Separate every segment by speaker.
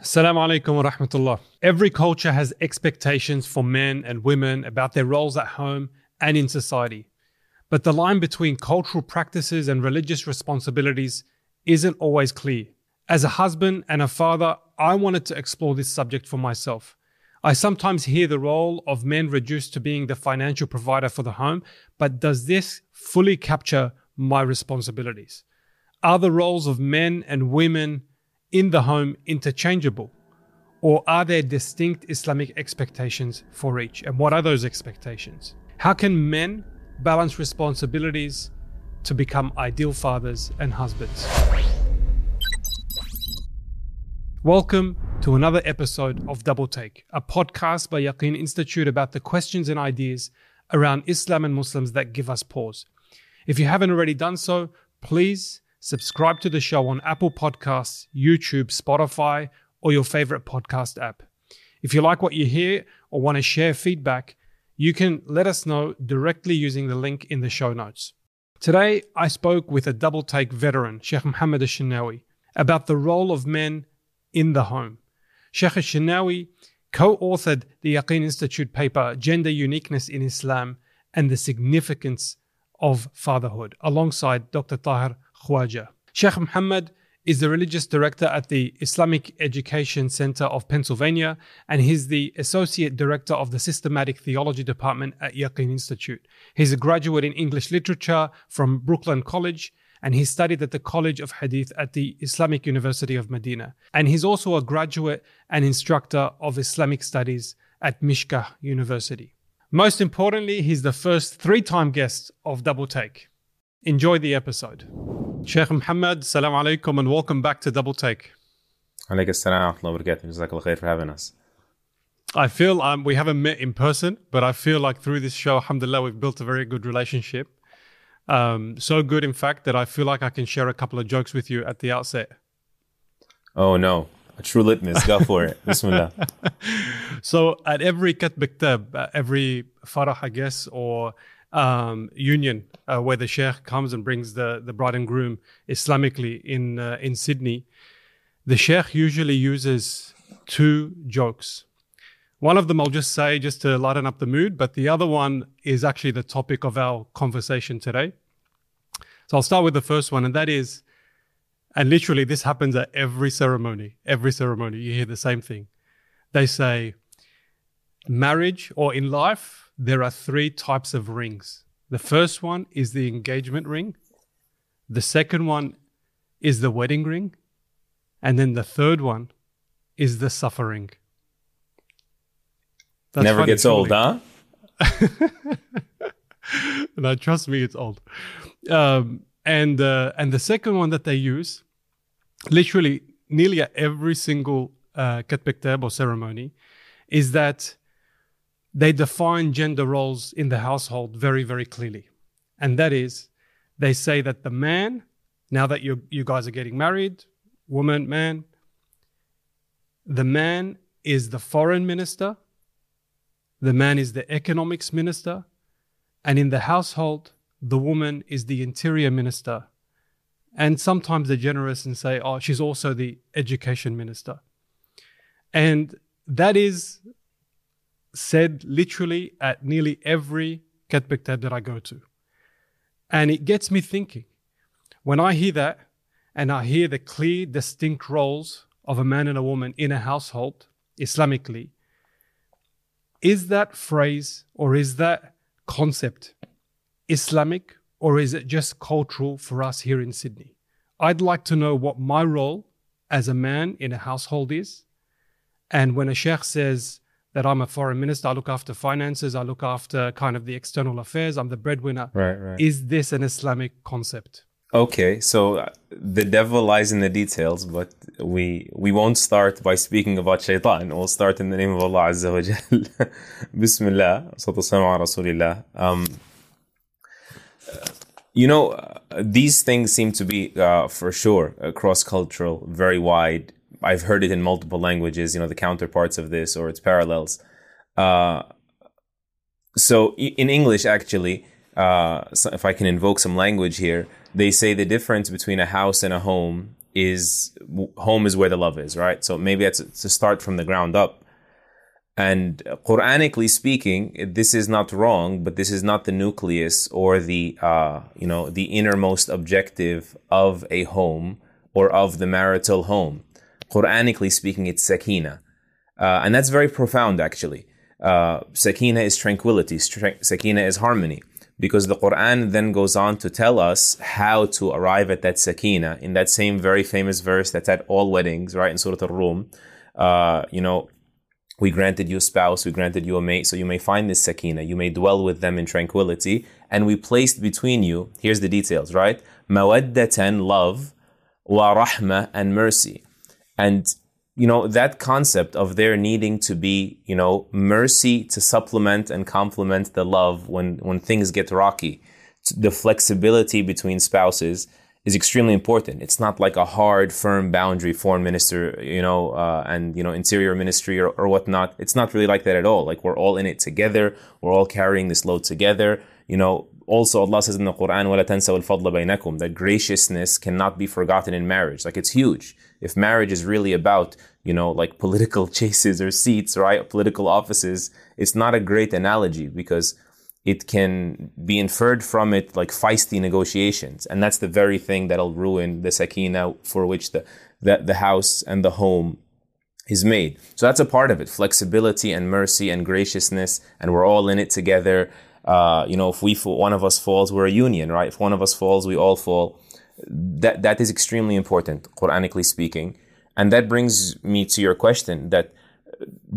Speaker 1: Assalamu alaikum wa rahmatullah. Every culture has expectations for men and women about their roles at home and in society. But the line between cultural practices and religious responsibilities isn't always clear. As a husband and a father, I wanted to explore this subject for myself. I sometimes hear the role of men reduced to being the financial provider for the home, but does this fully capture my responsibilities? Are the roles of men and women in the home interchangeable? Or are there distinct Islamic expectations for each? And what are those expectations? How can men balance responsibilities to become ideal fathers and husbands? Welcome to another episode of Double Take, a podcast by Yaqeen Institute about the questions and ideas around Islam and Muslims that give us pause. If you haven't already done so, please subscribe to the show on Apple Podcasts, YouTube, Spotify, or your favorite podcast app. If you like what you hear or want to share feedback, you can let us know directly using the link in the show notes. Today, I spoke with a double take veteran, Sheikh Muhammad al about the role of men in the home. Sheikh al co authored the Yaqeen Institute paper, Gender Uniqueness in Islam and the Significance of Fatherhood, alongside Dr. Tahir Khwaja. Sheikh Muhammad is the religious director at the Islamic Education Center of Pennsylvania, and he's the associate director of the Systematic Theology Department at Yaqeen Institute. He's a graduate in English literature from Brooklyn College, and he studied at the College of Hadith at the Islamic University of Medina. And he's also a graduate and instructor of Islamic studies at Mishkah University. Most importantly, he's the first three time guest of Double Take. Enjoy the episode. Sheikh Muhammad, salam alaikum and welcome back to Double Take.
Speaker 2: Alaikum assalam wa rahmatullahi khair for having us.
Speaker 1: I feel um, we haven't met in person, but I feel like through this show, alhamdulillah, we've built a very good relationship. Um, so good, in fact, that I feel like I can share a couple of jokes with you at the outset.
Speaker 2: Oh, no. A true litmus. Go for it. Bismillah.
Speaker 1: so at every Katb tab, every farah, I guess, or um, union uh, where the sheikh comes and brings the, the bride and groom Islamically in, uh, in Sydney, the sheikh usually uses two jokes. One of them I'll just say just to lighten up the mood, but the other one is actually the topic of our conversation today. So I'll start with the first one, and that is, and literally this happens at every ceremony, every ceremony, you hear the same thing. They say, marriage or in life, there are three types of rings. The first one is the engagement ring, the second one is the wedding ring, and then the third one is the suffering.
Speaker 2: That's Never gets old, huh?
Speaker 1: no, trust me, it's old. Um, and uh, and the second one that they use, literally nearly at every single uh, or ceremony, is that they define gender roles in the household very, very clearly. And that is, they say that the man, now that you, you guys are getting married, woman, man, the man is the foreign minister, the man is the economics minister, and in the household, the woman is the interior minister. And sometimes they're generous and say, oh, she's also the education minister. And that is said literally at nearly every Katbektab that I go to. And it gets me thinking. When I hear that, and I hear the clear, distinct roles of a man and a woman in a household, Islamically, is that phrase or is that concept Islamic or is it just cultural for us here in Sydney? I'd like to know what my role as a man in a household is. And when a sheikh says, that I'm a foreign minister. I look after finances. I look after kind of the external affairs. I'm the breadwinner.
Speaker 2: Right, right.
Speaker 1: Is this an Islamic concept?
Speaker 2: Okay, so uh, the devil lies in the details, but we we won't start by speaking about shaitan. We'll start in the name of Allah Azza wa Jal. Bismillah. Rasulillah. Um, you know, uh, these things seem to be, uh, for sure, uh, cross cultural, very wide, I've heard it in multiple languages, you know, the counterparts of this or its parallels. Uh, so in English, actually, uh, so if I can invoke some language here, they say the difference between a house and a home is home is where the love is, right? So maybe that's to start from the ground up. And Quranically speaking, this is not wrong, but this is not the nucleus or the uh, you know the innermost objective of a home or of the marital home. Quranically speaking, it's sakina, uh, and that's very profound actually. Uh, sakina is tranquility. Sakina is harmony because the Quran then goes on to tell us how to arrive at that sakina in that same very famous verse that's at all weddings, right? In Surah Al-Rum, uh, you know, we granted you a spouse, we granted you a mate, so you may find this sakina, you may dwell with them in tranquility, and we placed between you, here's the details, right? Mawaddatan, love, wa rahma, and mercy. And you know, that concept of there needing to be, you know, mercy to supplement and complement the love when, when things get rocky. The flexibility between spouses is extremely important. It's not like a hard, firm boundary, foreign minister, you know, uh, and, you know, interior ministry or, or whatnot. It's not really like that at all. Like we're all in it together. We're all carrying this load together. You know, also Allah says in the Quran, وَلَا تَنْسَوْا الْفَضْلَ بَيْنَكُمْ That graciousness cannot be forgotten in marriage. Like it's huge. If marriage is really about, you know, like political chases or seats, right? Political offices, it's not a great analogy because it can be inferred from it like feisty negotiations. And that's the very thing that'll ruin the sakina for which the, the, the house and the home is made. So that's a part of it. Flexibility and mercy and graciousness. And we're all in it together. uh, you know, if we, one of us falls, we're a union, right? If one of us falls, we all fall that that is extremely important, Quranically speaking. And that brings me to your question that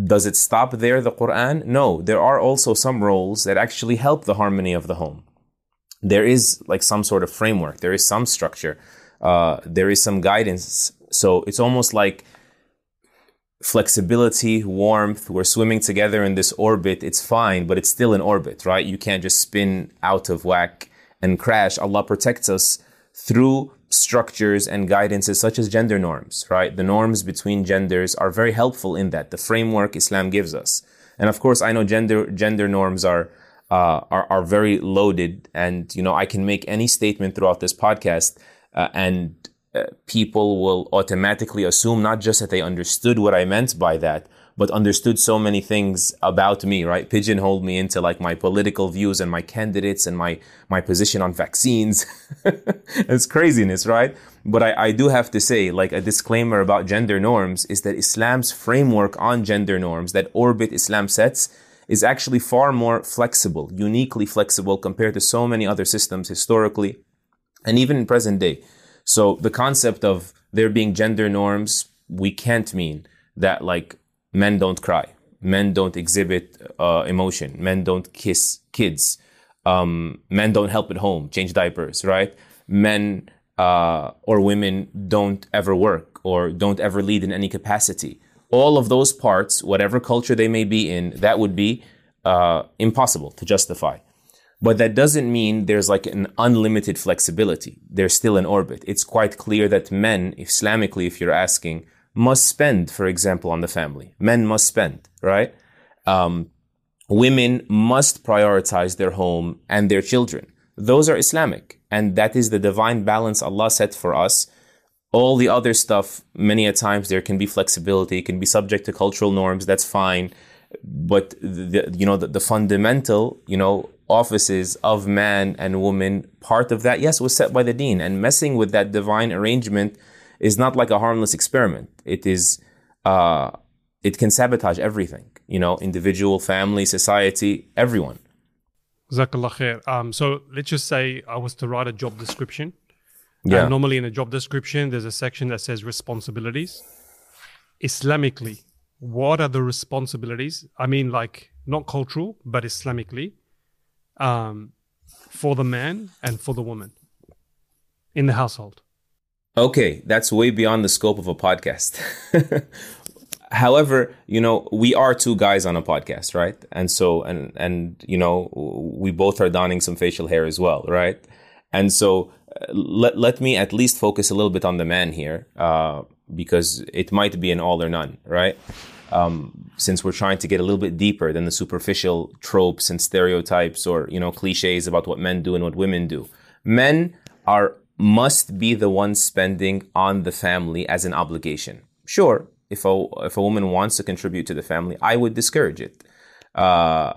Speaker 2: does it stop there, the Quran? No, there are also some roles that actually help the harmony of the home. There is like some sort of framework, there is some structure, uh, there is some guidance. So it's almost like flexibility, warmth, we're swimming together in this orbit, it's fine, but it's still in orbit, right? You can't just spin out of whack and crash. Allah protects us through structures and guidances such as gender norms, right? The norms between genders are very helpful in that. The framework Islam gives us. And of course, I know gender, gender norms are, uh, are, are very loaded. And, you know, I can make any statement throughout this podcast, uh, and people will automatically assume not just that they understood what I meant by that, but understood so many things about me, right? Pigeonholed me into like my political views and my candidates and my, my position on vaccines. it's craziness, right? But I, I do have to say, like a disclaimer about gender norms is that Islam's framework on gender norms that orbit Islam sets is actually far more flexible, uniquely flexible compared to so many other systems historically and even in present day. So the concept of there being gender norms, we can't mean that like men don't cry men don't exhibit uh, emotion men don't kiss kids um, men don't help at home change diapers right? Men uh, or women don't ever work or don't ever lead in any capacity. All of those parts whatever culture they may be in that would be uh, impossible to justify but that doesn't mean there's like an unlimited flexibility. They're still in orbit. It's quite clear that men, Islamically, if you're asking, must spend, for example, on the family. Men must spend, right? Um, women must prioritize their home and their children. Those are Islamic. And that is the divine balance Allah set for us. All the other stuff, many a times there can be flexibility, it can be subject to cultural norms, that's fine. But the, you know, the, the fundamental, you know, offices of man and woman, part of that, yes, was set by the deen. And messing with that divine arrangement is not like a harmless experiment. It is, uh, it can sabotage everything, you know, individual, family, society, everyone.
Speaker 1: Khair. Um, so let's just say I was to write a job description. Yeah. normally in a job description, there's a section that says responsibilities. Islamically, what are the responsibilities? I mean, like not cultural, but Islamically, um, for the man and for the woman in the household.
Speaker 2: Okay, that's way beyond the scope of a podcast. However, you know, we are two guys on a podcast, right? And so, and, and, you know, we both are donning some facial hair as well, right? And so, uh, let, let me at least focus a little bit on the man here, uh, because it might be an all or none, right? Um, since we're trying to get a little bit deeper than the superficial tropes and stereotypes or, you know, cliches about what men do and what women do. Men are must be the ones spending on the family as an obligation. Sure, if a if a woman wants to contribute to the family, I would discourage it. Uh,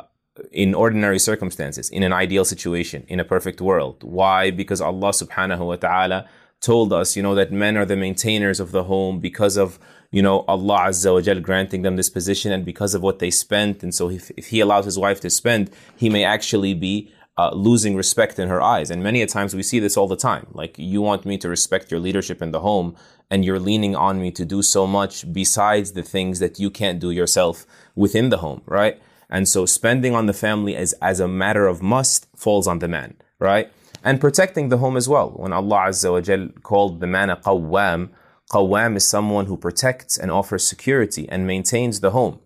Speaker 2: in ordinary circumstances, in an ideal situation, in a perfect world. Why? Because Allah subhanahu wa ta'ala told us, you know, that men are the maintainers of the home because of, you know, Allah Azza wa Jal granting them this position and because of what they spent. And so if, if he allows his wife to spend, he may actually be uh, losing respect in her eyes. And many a times we see this all the time. Like, you want me to respect your leadership in the home and you're leaning on me to do so much besides the things that you can't do yourself within the home, right? And so spending on the family as, as a matter of must falls on the man, right? And protecting the home as well. When Allah Azza wa Jal called the man a qawwam, qawwam is someone who protects and offers security and maintains the home.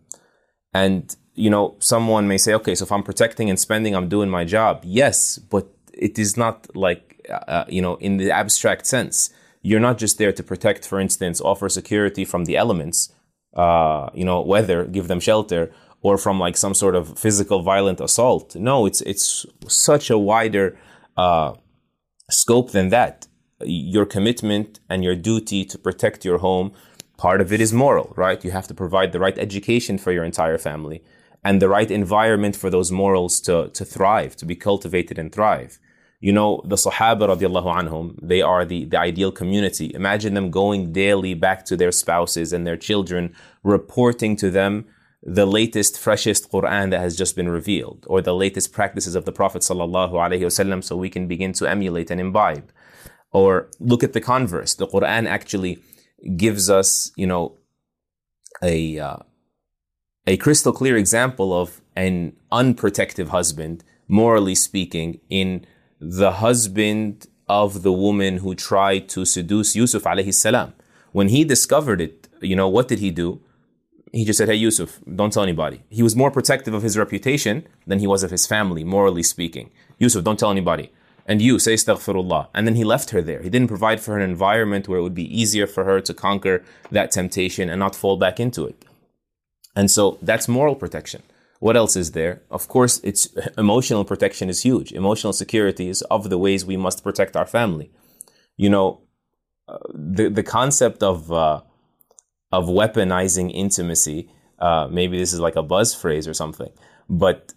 Speaker 2: And, you know, someone may say, okay, so if I'm protecting and spending, I'm doing my job. Yes, but it is not like, uh, you know, in the abstract sense. You're not just there to protect, for instance, offer security from the elements, uh, you know, weather, give them shelter, or from like some sort of physical violent assault. No, it's it's such a wider uh, scope than that. Your commitment and your duty to protect your home, part of it is moral, right? You have to provide the right education for your entire family and the right environment for those morals to, to thrive, to be cultivated and thrive. You know, the Sahaba radiallahu anhum, they are the, the ideal community. Imagine them going daily back to their spouses and their children, reporting to them the latest, freshest Quran that has just been revealed, or the latest practices of the Prophet wasallam, so we can begin to emulate and imbibe. Or look at the converse. The Quran actually gives us, you know, a uh, a crystal clear example of an unprotective husband, morally speaking, in the husband of the woman who tried to seduce Yusuf alayhi salam. When he discovered it, you know, what did he do? he just said, Hey, Yusuf, don't tell anybody. He was more protective of his reputation than he was of his family, morally speaking. Yusuf, don't tell anybody. And you, say astaghfirullah. And then he left her there. He didn't provide for her an environment where it would be easier for her to conquer that temptation and not fall back into it. And so that's moral protection. What else is there? Of course, it's emotional protection is huge. Emotional security is of the ways we must protect our family. You know, uh, the the concept of uh, of weaponizing intimacy. Uh, maybe this is like a buzz phrase or something, but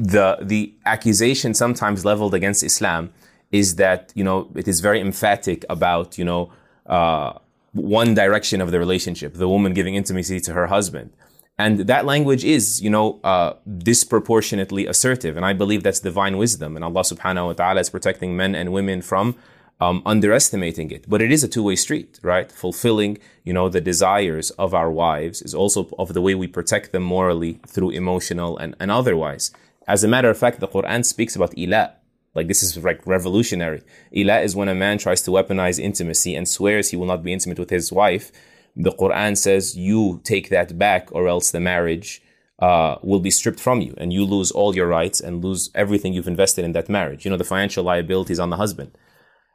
Speaker 2: the the accusation sometimes leveled against Islam is that you know it is very emphatic about you know uh, one direction of the relationship, the woman giving intimacy to her husband. And that language is, you know, uh, disproportionately assertive. And I believe that's divine wisdom. And Allah subhanahu wa ta'ala is protecting men and women from um, underestimating it. But it is a two-way street, right? Fulfilling, you know, the desires of our wives is also of the way we protect them morally through emotional and, and otherwise. As a matter of fact, the Quran speaks about ila. Like this is like revolutionary. Ila is when a man tries to weaponize intimacy and swears he will not be intimate with his wife. The Quran says you take that back or else the marriage uh, will be stripped from you and you lose all your rights and lose everything you've invested in that marriage. You know, the financial liabilities on the husband.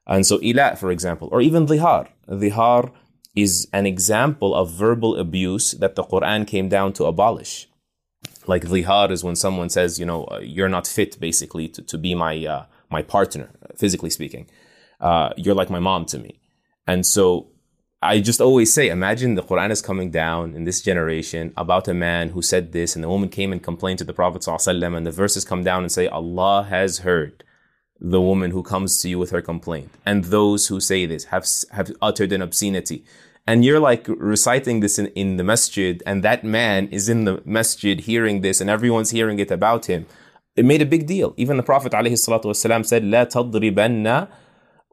Speaker 2: And so ila, for example, or even dhihar. Dhihar is an example of verbal abuse that the Quran came down to abolish. Like dhihar is when someone says, you know, uh, you're not fit basically to, to be my, uh, my partner, physically speaking. Uh, you're like my mom to me. And so I just always say, imagine the Quran is coming down in this generation about a man who said this, and the woman came and complained to the Prophet and the verses come down and say, Allah has heard the woman who comes to you with her complaint and those who say this have have uttered an obscenity and you're like reciting this in, in the masjid and that man is in the masjid hearing this and everyone's hearing it about him it made a big deal even the prophet ﷺ said لا تضربن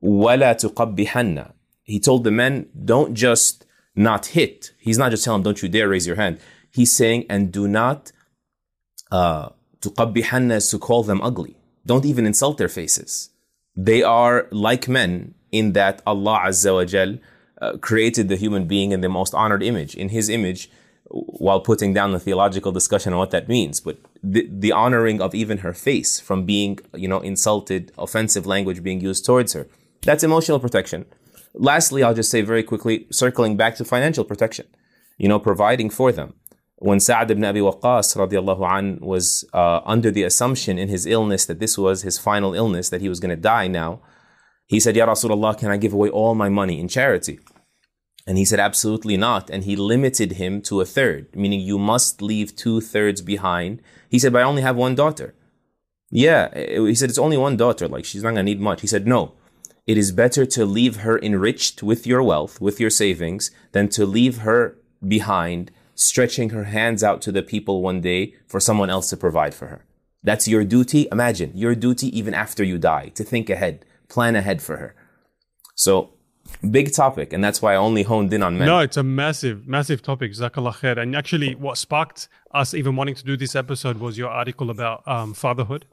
Speaker 2: ولا تقبحن he told the men don't just not hit he's not just telling them don't you dare raise your hand he's saying and do not uh, تقبحن is to call them ugly don't even insult their faces. They are like men in that Allah Azza wa Jal uh, created the human being in the most honored image, in His image, while putting down the theological discussion on what that means. But the, the honoring of even her face from being, you know, insulted, offensive language being used towards her. That's emotional protection. Lastly, I'll just say very quickly, circling back to financial protection, you know, providing for them when Sa'd ibn Abi Waqqas radiallahu an was uh, under the assumption in his illness that this was his final illness, that he was going to die now, He said, Ya Rasulullah, can I give away all my money in charity? And he said, absolutely not. And he limited him to a third, meaning you must leave two thirds behind. He said, but I only have one daughter. Yeah. He said, it's only one daughter. Like she's not going to need much. He said, no. It is better to leave her enriched with your wealth, with your savings, than to leave her behind, stretching her hands out to the people one day for someone else to provide for her. That's your duty. Imagine your duty even after you die to think ahead, plan ahead for her. So big topic, and that's why I only honed in on men.
Speaker 1: No, it's a massive, massive topic. Jazakallah khair. And actually, what sparked us even wanting to do this episode was your article about um, fatherhood.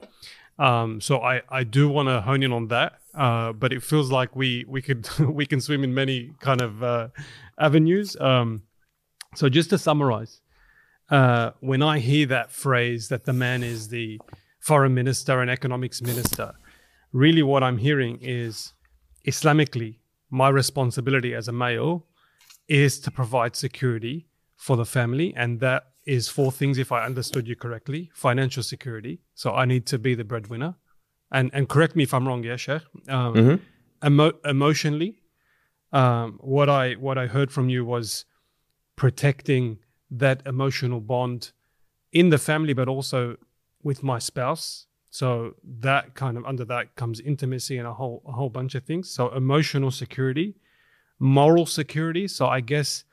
Speaker 1: Um, so I, I do want to hone in on that, uh, but it feels like we we could we can swim in many kind of uh, avenues. Um, so just to summarize, uh, when I hear that phrase that the man is the foreign minister and economics minister, really what I'm hearing is Islamically my responsibility as a male is to provide security for the family. And that is four things, if I understood you correctly financial security. So I need to be the breadwinner. And, and correct me if I'm wrong, yeah, Sheikh. Um, mm-hmm. emo- emotionally, um, what I what I heard from you was protecting that emotional bond in the family, but also with my spouse so that kind of under that comes intimacy and a whole a whole bunch of things. So emotional security, moral security. So I guess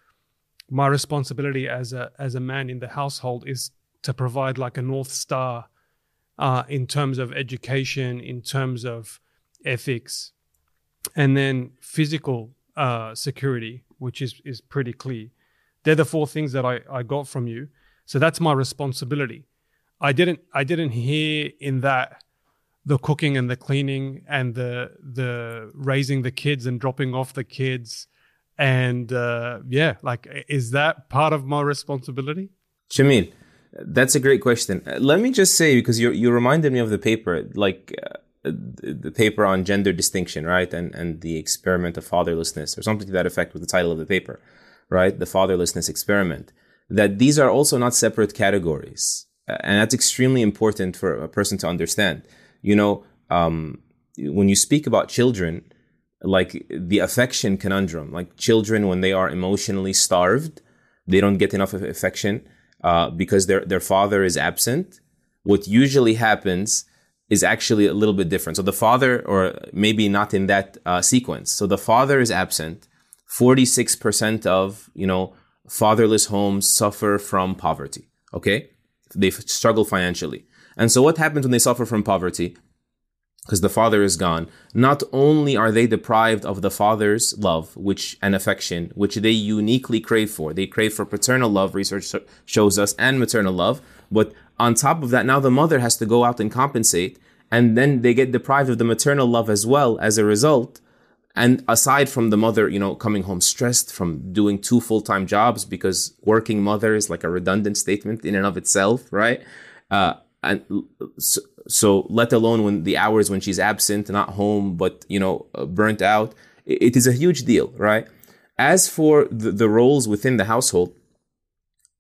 Speaker 1: my responsibility as a as a man in the household is to provide like a north star uh, in terms of education, in terms of ethics, and then physical uh, security, which is is pretty clear. They're the four things that I, I got from you. So that's my responsibility. I didn't I didn't hear in that the cooking and the cleaning and the the raising the kids and dropping off the kids. And uh, yeah like is that part of my responsibility?
Speaker 2: Jamil that's a great question. Let me just say because you you reminded me of the paper like uh, the paper on gender distinction right? And and the experiment of fatherlessness or something to that effect with the title of the paper right? The fatherlessness experiment. That these are also not separate categories and that's extremely important for a person to understand. You know, um, when you speak about children, like the affection conundrum, like children when they are emotionally starved, they don't get enough affection uh, because their their father is absent. What usually happens is actually a little bit different. So the father, or maybe not in that uh, sequence. So the father is absent. Forty six percent of you know fatherless homes suffer from poverty. Okay, they struggle financially. And so what happens when they suffer from poverty? Because the father is gone. Not only are they deprived of the father's love, which and affection, which they uniquely crave for. They crave for paternal love, research shows us, and maternal love. But on top of that, now the mother has to go out and compensate, and then they get deprived of the maternal love as well as a result. And aside from the mother, you know, coming home stressed from doing two full time jobs because working mother is like a redundant statement in and of itself, right? Uh, and so, so, let alone when the hours when she's absent, not home, but you know, uh, burnt out, it, it is a huge deal, right? As for the, the roles within the household,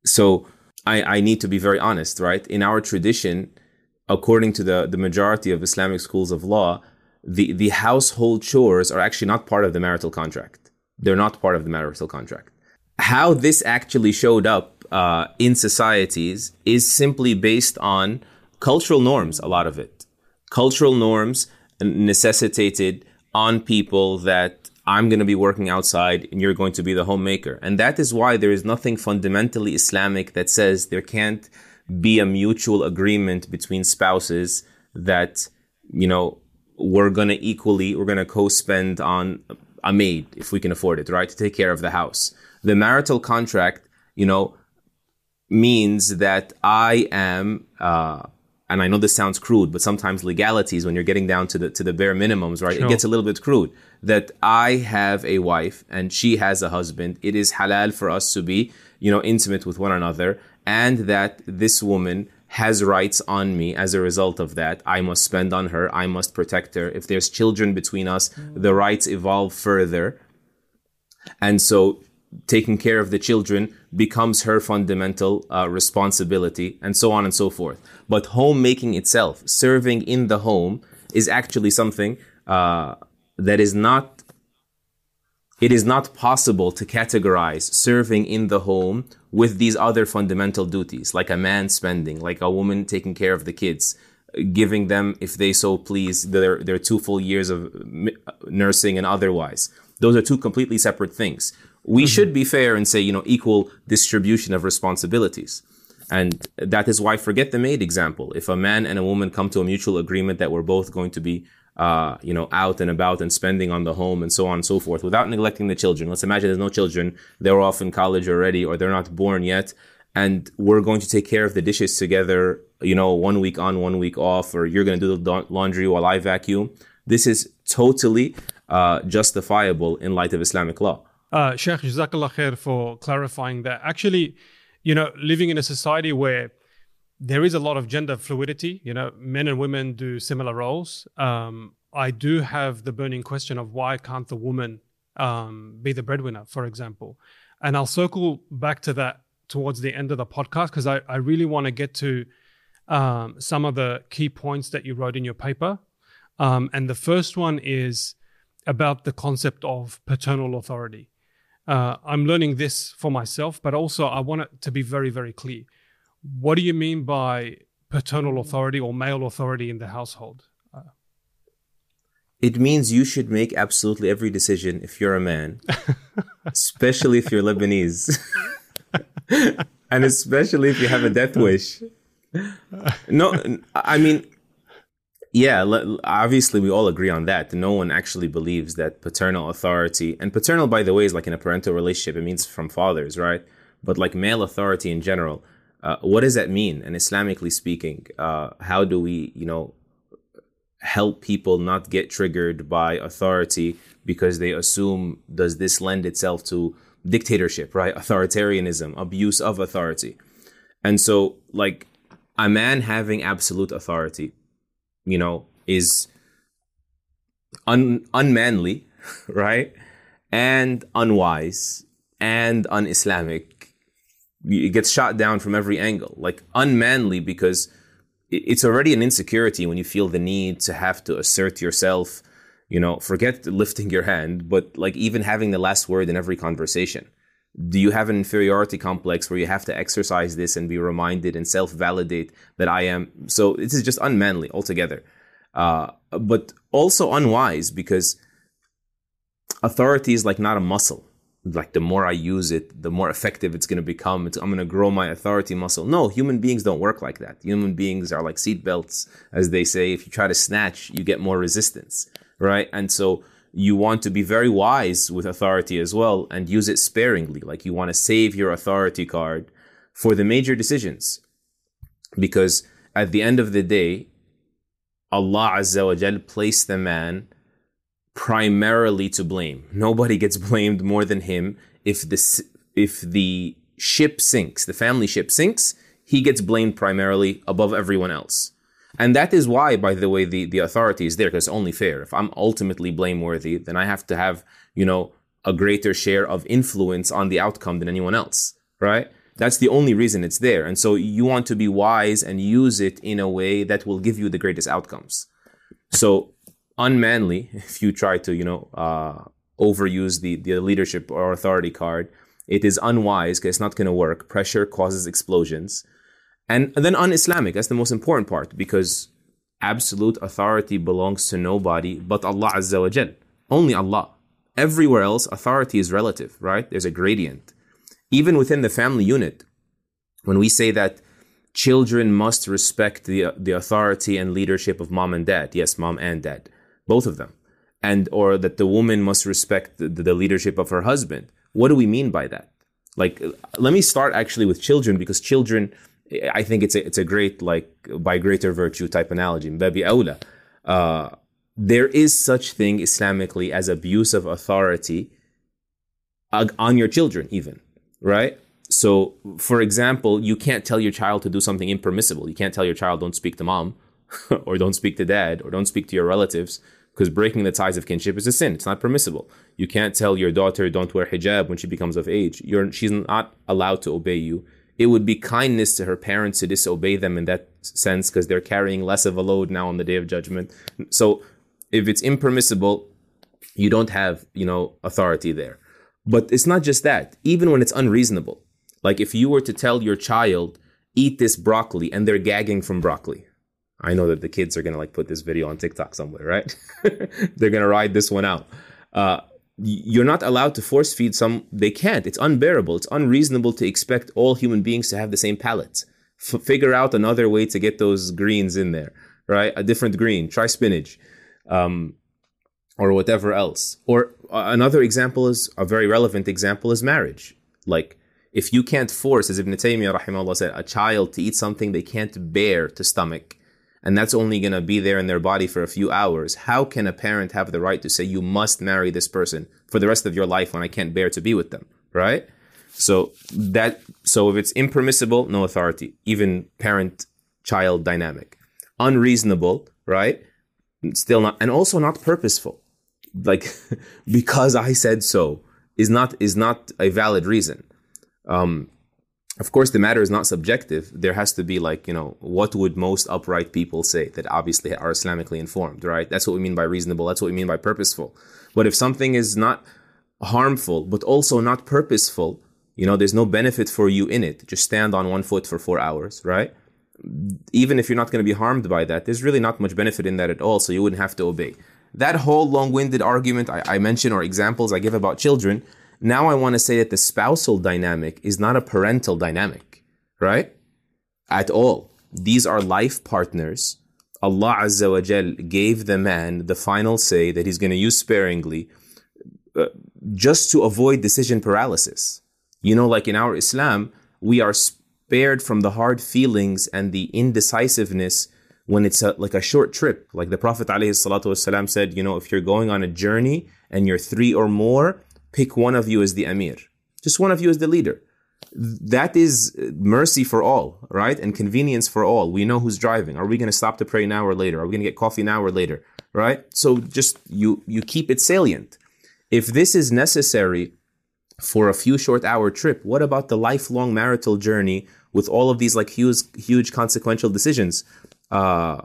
Speaker 2: so I, I need to be very honest, right? In our tradition, according to the, the majority of Islamic schools of law, the, the household chores are actually not part of the marital contract. They're not part of the marital contract. How this actually showed up uh, in societies is simply based on cultural norms, a lot of it. Cultural norms necessitated on people that I'm going to be working outside and you're going to be the homemaker. And that is why there is nothing fundamentally Islamic that says there can't be a mutual agreement between spouses that, you know, we're going to equally, we're going to co-spend on a maid if we can afford it, right? To take care of the house. The marital contract, you know, means that I am, uh, and I know this sounds crude, but sometimes legalities, when you're getting down to the to the bare minimums, right, sure. it gets a little bit crude. That I have a wife and she has a husband. It is halal for us to be, you know, intimate with one another, and that this woman has rights on me as a result of that. I must spend on her. I must protect her. If there's children between us, the rights evolve further. And so taking care of the children becomes her fundamental uh, responsibility and so on and so forth. But homemaking itself, serving in the home is actually something uh, that is not it is not possible to categorize serving in the home with these other fundamental duties, like a man spending, like a woman taking care of the kids, giving them, if they so please, their, their two full years of nursing and otherwise. Those are two completely separate things. We mm-hmm. should be fair and say, you know, equal distribution of responsibilities. And that is why forget the maid example. If a man and a woman come to a mutual agreement that we're both going to be uh, you know, out and about and spending on the home and so on and so forth without neglecting the children. Let's imagine there's no children. They're off in college already or they're not born yet. And we're going to take care of the dishes together, you know, one week on, one week off, or you're going to do the laundry while I vacuum. This is totally uh, justifiable in light of Islamic law.
Speaker 1: Uh, Sheikh, Jazakallah khair for clarifying that. Actually, you know, living in a society where there is a lot of gender fluidity. You know, men and women do similar roles. Um, I do have the burning question of why can't the woman um, be the breadwinner, for example? And I'll circle back to that towards the end of the podcast because I, I really want to get to um, some of the key points that you wrote in your paper. Um, and the first one is about the concept of paternal authority. Uh, I'm learning this for myself, but also I want it to be very, very clear what do you mean by paternal authority or male authority in the household? Uh,
Speaker 2: it means you should make absolutely every decision if you're a man, especially if you're Lebanese, and especially if you have a death wish. No, I mean, yeah, obviously we all agree on that. No one actually believes that paternal authority, and paternal, by the way, is like in a parental relationship, it means from fathers, right? But like male authority in general, uh, what does that mean? And Islamically speaking, uh, how do we, you know, help people not get triggered by authority because they assume does this lend itself to dictatorship, right? Authoritarianism, abuse of authority. And so, like, a man having absolute authority, you know, is un- unmanly, right? And unwise and un Islamic it gets shot down from every angle, like unmanly because it's already an insecurity when you feel the need to have to assert yourself. You know, forget lifting your hand, but like even having the last word in every conversation. Do you have an inferiority complex where you have to exercise this and be reminded and self validate that I am? So this is just unmanly altogether. Uh, but also unwise because authority is like not a muscle like the more I use it, the more effective it's going to become. It's, I'm going to grow my authority muscle. No, human beings don't work like that. Human beings are like seatbelts, as they say. If you try to snatch, you get more resistance, right? And so you want to be very wise with authority as well and use it sparingly. Like you want to save your authority card for the major decisions. Because at the end of the day, Allah Azza wa Jal placed the man primarily to blame. Nobody gets blamed more than him. If the if the ship sinks, the family ship sinks, he gets blamed primarily above everyone else. And that is why, by the way, the, the authority is there, because it's only fair. If I'm ultimately blameworthy, then I have to have, you know, a greater share of influence on the outcome than anyone else, right? That's the only reason it's there. And so you want to be wise and use it in a way that will give you the greatest outcomes. So unmanly if you try to, you know, uh, overuse the, the leadership or authority card. It is unwise because it's not going to work. Pressure causes explosions. And, then un-Islamic, that's the most important part because absolute authority belongs to nobody but Allah Azza wa Jal. Only Allah. Everywhere else, authority is relative, right? There's a gradient. Even within the family unit, when we say that children must respect the, the authority and leadership of mom and dad, yes, mom and dad both of them and or that the woman must respect the, the, leadership of her husband. What do we mean by that? Like let me start actually with children because children i think it's a, it's a great like by greater virtue type analogy. Babi awla uh, there is such thing islamically as abuse of authority on your children even right? So for example you can't tell your child to do something impermissible. You can't tell your child don't speak to mom or don't speak to dad or don't speak to your relatives because breaking the ties of kinship is a sin. It's not permissible. You can't tell your daughter don't wear hijab when she becomes of age. You're, she's not allowed to obey you. It would be kindness to her parents to disobey them in that sense because they're carrying less of a load now on the day of judgment. So if it's impermissible, you don't have, you know, authority there. But it's not just that. Even when it's unreasonable, like if you were to tell your child, eat this broccoli and they're gagging from broccoli. I know that the kids are gonna like put this video on TikTok somewhere, right? they're gonna ride this one out. Uh, you're not allowed to force feed some. They can't. It's unbearable. It's unreasonable to expect all human beings to have the same palate. F- figure out another way to get those greens in there, right? A different green. Try spinach. Um, or whatever else. Or uh, another example is a very relevant example is marriage. Like if you can't force, as Ibn Taymiyyah rahimahullah said, a child to eat something they can't bear to stomach, and that's only going to be there in their body for a few hours, how can a parent have the right to say you must marry this person for the rest of your life when I can't bear to be with them, right? So that so if it's impermissible, no authority, even parent child dynamic. Unreasonable, right? Still not and also not purposeful like because I said so is not is not a valid reason. Um, of course, the matter is not subjective. There has to be like you know what would most upright people say that obviously are Islamically informed, right? That's what we mean by reasonable. That's what we mean by purposeful. But if something is not harmful but also not purposeful, you know, there's no benefit for you in it. Just stand on one foot for four hours, right? Even if you're not going to be harmed by that, there's really not much benefit in that at all. So you wouldn't have to obey that whole long-winded argument I, I mention or examples I give about children, now I want to say that the spousal dynamic is not a parental dynamic, right? At all. These are life partners. Allah Azza wa Jal gave the man the final say that he's going to use sparingly uh, just to avoid decision paralysis. You know, like in our Islam, we are spared from the hard feelings and the indecisiveness when it's a, like a short trip. Like the Prophet ﷺ said, you know, if you're going on a journey and you're three or more, pick one of you as the emir. Just one of you as the leader. That is mercy for all, right? And convenience for all. We know who's driving. Are we going to stop to pray now or later? Are we going to get coffee now or later? Right? So just you you keep it salient. If this is necessary for a few short hour trip, what about the lifelong marital journey with all of these like huge huge consequential decisions? Uh,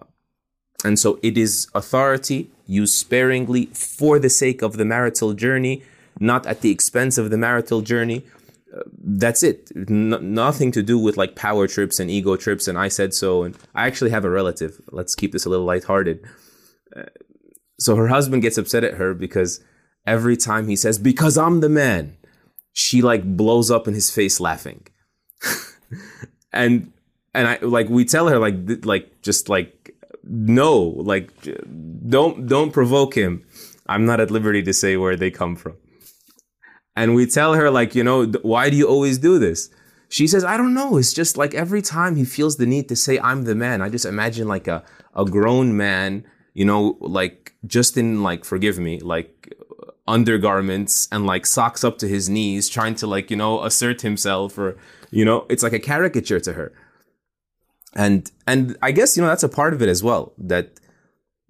Speaker 2: and so it is authority used sparingly for the sake of the marital journey, not at the expense of the marital journey. Uh, that's it. N- nothing to do with like power trips and ego trips and I said so. And I actually have a relative. Let's keep this a little lighthearted. Uh, so her husband gets upset at her because every time he says, because I'm the man, she like blows up in his face laughing. and and I like we tell her like like just like no like don't don't provoke him. I'm not at liberty to say where they come from. And we tell her like you know why do you always do this? She says I don't know. It's just like every time he feels the need to say I'm the man. I just imagine like a a grown man, you know, like just in like forgive me, like undergarments and like socks up to his knees, trying to like you know assert himself or you know it's like a caricature to her and and I guess you know that's a part of it as well that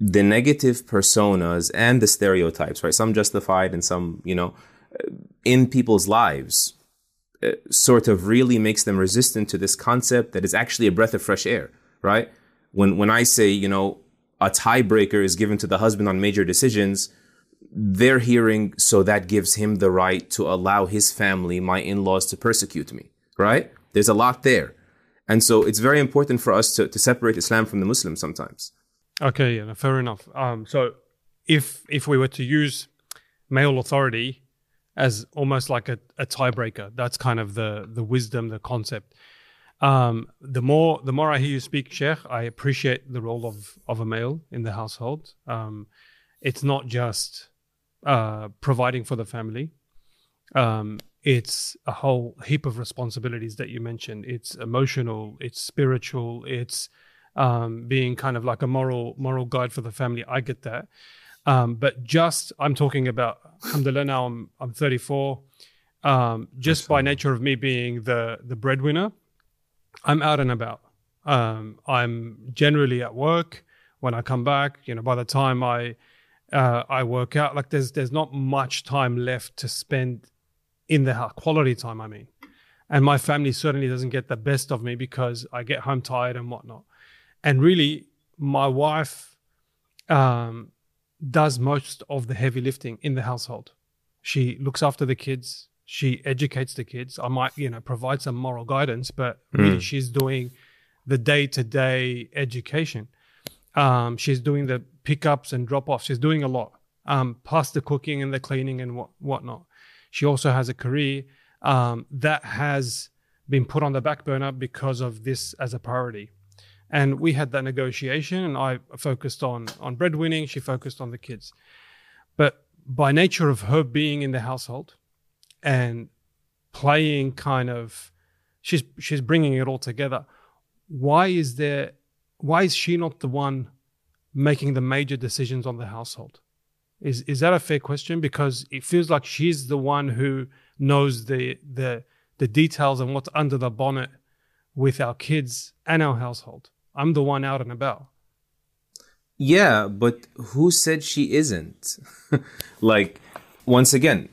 Speaker 2: the negative personas and the stereotypes, right? Some justified and some, you know, in people's lives, uh, sort of really makes them resistant to this concept that is actually a breath of fresh air, right? When when I say, you know, a tiebreaker is given to the husband on major decisions, they're hearing so that gives him the right to allow his family, my in-laws, to persecute me, right? There's a lot there. And so it's very important for us to, to separate Islam from the Muslims sometimes.
Speaker 1: Okay, yeah, fair enough. Um, so if if we were to use male authority as almost like a, a tiebreaker, that's kind of the the wisdom, the concept. Um, the more the more I hear you speak, Sheikh, I appreciate the role of of a male in the household. Um, it's not just uh, providing for the family. Um, it's a whole heap of responsibilities that you mentioned. It's emotional, it's spiritual, it's um, being kind of like a moral moral guide for the family. I get that, um, but just I'm talking about. Alhamdulillah, now I'm I'm 34. Um, just by nature of me being the the breadwinner, I'm out and about. Um, I'm generally at work. When I come back, you know, by the time I uh, I work out, like there's there's not much time left to spend in the house, quality time, I mean. And my family certainly doesn't get the best of me because I get home tired and whatnot. And really, my wife um, does most of the heavy lifting in the household. She looks after the kids. She educates the kids. I might, you know, provide some moral guidance, but really she's doing the day to day education. Um, she's doing the pickups and drop offs. She's doing a lot, um, plus the cooking and the cleaning and what whatnot. She also has a career um, that has been put on the back burner because of this as a priority. And we had that negotiation, and I focused on on breadwinning. She focused on the kids, but by nature of her being in the household and playing kind of, she's she's bringing it all together. Why is there? Why is she not the one making the major decisions on the household? Is is that a fair question? Because it feels like she's the one who knows the the the details and what's under the bonnet with our kids and our household. I'm the one out and about.
Speaker 2: Yeah, but who said she isn't? like, once again,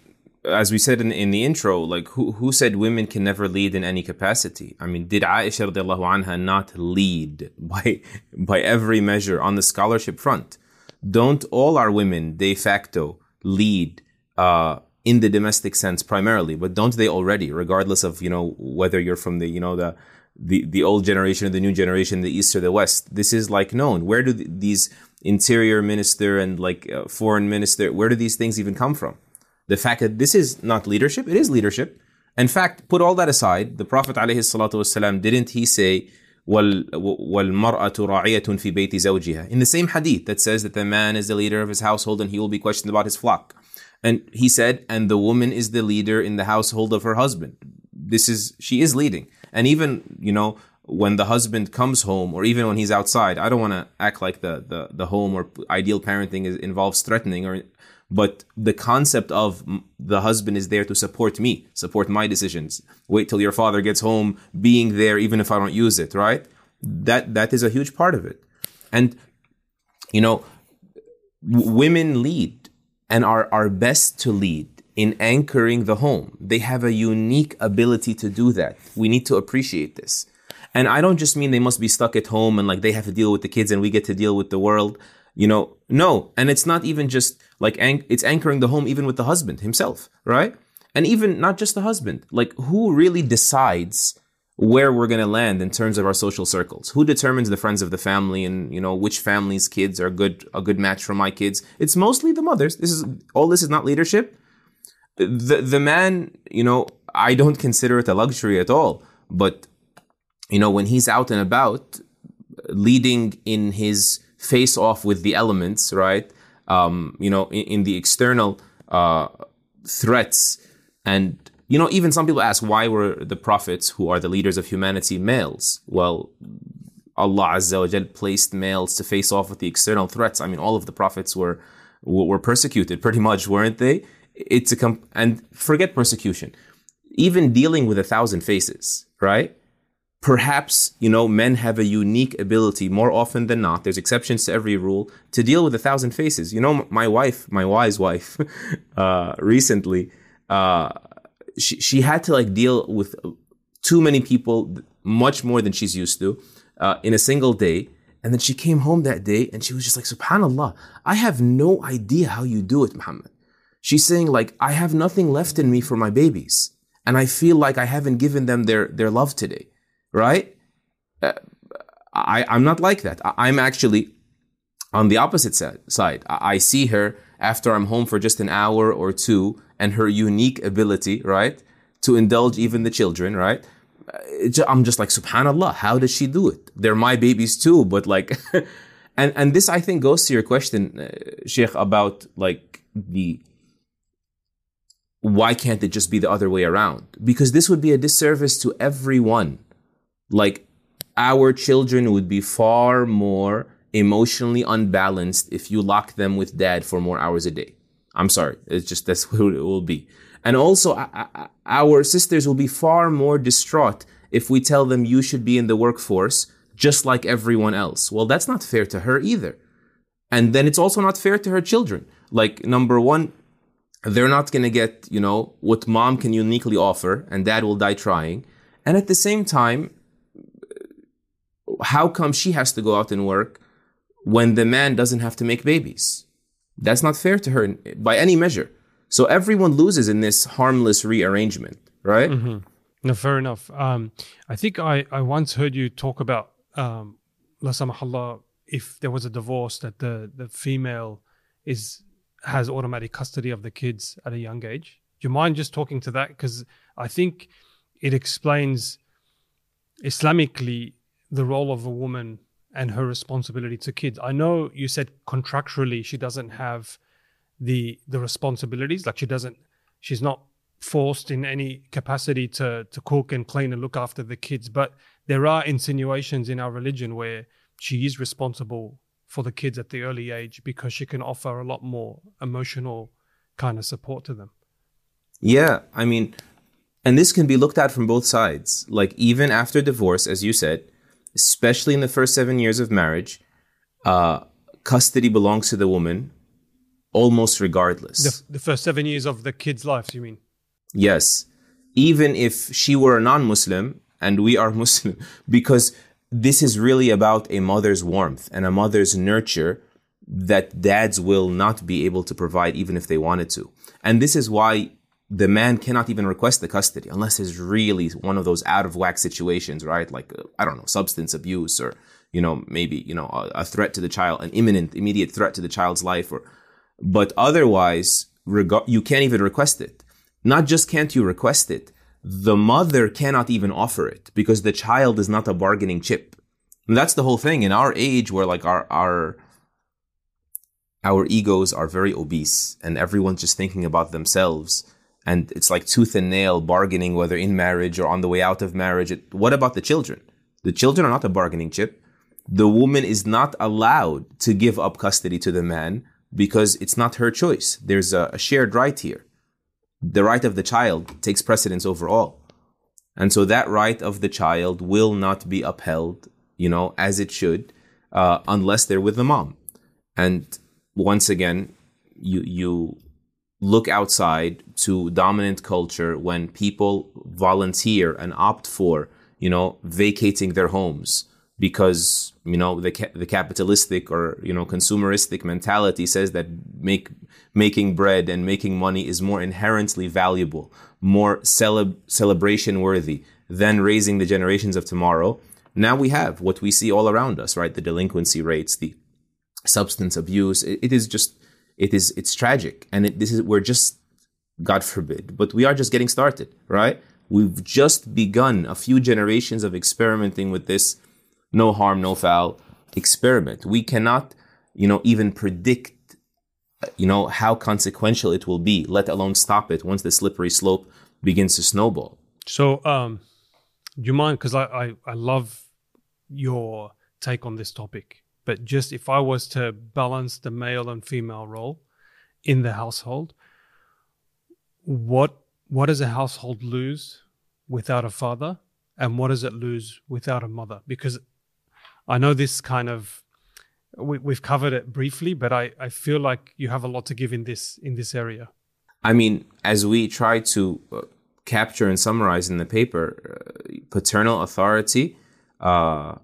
Speaker 2: as we said in, in the intro, like who who said women can never lead in any capacity? I mean, did Aisha radiallahu anha not lead by by every measure on the scholarship front? Don't all our women de facto lead uh, in the domestic sense primarily, but don't they already, regardless of you know whether you're from the you know the the, the old generation or the new generation, the east or the west? This is like known. Where do these interior minister and like uh, foreign minister, where do these things even come from? The fact that this is not leadership, it is leadership. In fact, put all that aside, the Prophet والسلام, didn't he say, وَالْمَرْأَةُ رَاعِيَةٌ فِي بَيْتِ زَوْجِهَا In the same hadith that says that the man is the leader of his household and he will be questioned about his flock. And he said, and the woman is the leader in the household of her husband. This is, she is leading. And even, you know, when the husband comes home or even when he's outside, I don't want to act like the, the, the home or ideal parenting is, involves threatening or, but the concept of the husband is there to support me, support my decisions. Wait till your father gets home, being there even if I don't use it, right? That, that is a huge part of it. And, you know, w- women lead and are, are best to lead in anchoring the home. They have a unique ability to do that. We need to appreciate this. And I don't just mean they must be stuck at home and like they have to deal with the kids and we get to deal with the world. You know, no. And it's not even just like, an- it's anchoring the home even with the husband himself, right? And even not just the husband, like who really decides where we're going to land in terms of our social circles? Who determines the friends of the family and, you know, which family's kids are good, a good match for my kids? It's mostly the mothers. This is, all this is not leadership. The, the man, you know, I don't consider it a luxury at all, but you know, when he's out and about, leading in his face off with the elements, right? Um, you know, in, in the external uh, threats. And, you know, even some people ask, why were the prophets, who are the leaders of humanity, males? Well, Allah Azza wa Jal placed males to face off with the external threats. I mean, all of the prophets were were persecuted, pretty much, weren't they? It's a comp- and forget persecution, even dealing with a thousand faces, right? perhaps you know men have a unique ability more often than not there's exceptions to every rule to deal with a thousand faces. You know my wife my wise wife uh, recently uh, she, she had to like deal with too many people much more than she's used to uh, in a single day. And then she came home that day and she was just like subhanallah i have no idea how you do it muhammad she's saying like i have nothing left in me for my babies and i feel like i haven't given them their their love today right? Uh, I, I'm not like that. I, I'm actually on the opposite side. I, I see her after I'm home for just an hour or two and her unique ability, right? To indulge even the children, right? Uh, I'm just like, subhanAllah, how does she do it? They're my babies too, but like, and, and this I think goes to your question, uh, Sheikh, about like the, why can't it just be the other way around? Because this would be a disservice to everyone like our children would be far more emotionally unbalanced if you lock them with dad for more hours a day. I'm sorry. It's just that's what it will be. And also, our sisters will be far more distraught if we tell them you should be in the workforce just like everyone else. Well, that's not fair to her either. And then it's also not fair to her children. Like, number one, they're not going to get, you know, what mom can uniquely offer and dad will die trying. And at the same time, how come she has to go out and work when the man doesn't have to make babies? That's not fair to her by any measure. So everyone loses in this harmless rearrangement, right?
Speaker 1: Mm-hmm. No, fair enough. Um, I think I, I once heard you talk about, um, la if there was a divorce, that the, the female is has automatic custody of the kids at a young age. Do you mind just talking to that? Because I think it explains Islamically the role of a woman and her responsibility to kids. I know you said contractually she doesn't have the the responsibilities, like she doesn't, she's not forced in any capacity to to cook and clean and look after the kids. But there are insinuations in our religion where she is responsible for the kids at the early age because she can offer a lot more emotional kind of support to them.
Speaker 2: Yeah, I mean, and this can be looked at from both sides. Like even after divorce, as you said, especially in the first seven years of marriage, uh, custody belongs to the woman almost regardless.
Speaker 1: The, the first seven years of the kid's life, you mean?
Speaker 2: Yes. Even if she were a non Muslim and we are Muslim, because this is really about a mother's warmth and a mother's nurture that dads will not be able to provide even if they wanted to. And this is why the man cannot even request the custody unless it's really one of those out of whack situations, right? Like, uh, I don't know, substance abuse or, you know, maybe, you know, a, a, threat to the child, an imminent, immediate threat to the child's life or, but otherwise, reg- you can't even request it. Not just can't you request it, the mother cannot even offer it because the child is not a bargaining chip. And that's the whole thing. In our age where like our, our, our egos are very obese and everyone's just thinking about themselves and it's like tooth and nail bargaining whether in marriage or on the way out of marriage what about the children? The children are not a bargaining chip. The woman is not allowed to give up custody to the man because it's not her choice. There's a, a shared right here the right of the child takes precedence over all. And so that right of the child will not be upheld, you know, as it should, uh, unless they're with the mom. And once again, you, you look outside to dominant culture when people volunteer and opt for, you know, vacating their homes because you know the the capitalistic or you know consumeristic mentality says that make making bread and making money is more inherently valuable, more celeb- celebration worthy than raising the generations of tomorrow. Now we have what we see all around us, right? The delinquency rates, the substance abuse. it, it is just it is it's tragic, and it, this is we're just God forbid, but we are just getting started, right? We've just begun a few generations of experimenting with this no harm, no foul experiment. We cannot, you know, even predict, you know, how consequential it will be, let alone stop it once the slippery slope begins to snowball.
Speaker 1: So, um, do you mind? Because I, I, I love your take on this topic, but just if I was to balance the male and female role in the household, what what does a household lose without a father and what does it lose without a mother because I know this kind of we, have covered it briefly, but I, I feel like you have a lot to give in this in this area.
Speaker 2: I mean, as we try to uh, capture and summarize in the paper, uh, paternal authority uh,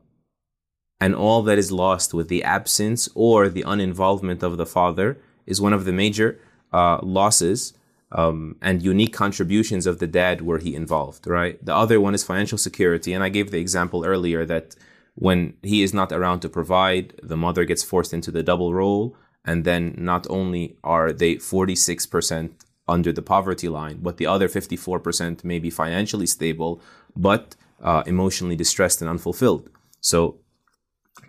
Speaker 2: and all that is lost with the absence or the uninvolvement of the father is one of the major uh, losses um, and unique contributions of the dad were he involved. Right. The other one is financial security, and I gave the example earlier that when he is not around to provide, the mother gets forced into the double role. And then not only are they 46% under the poverty line, but the other 54% may be financially stable, but uh, emotionally distressed and unfulfilled. So,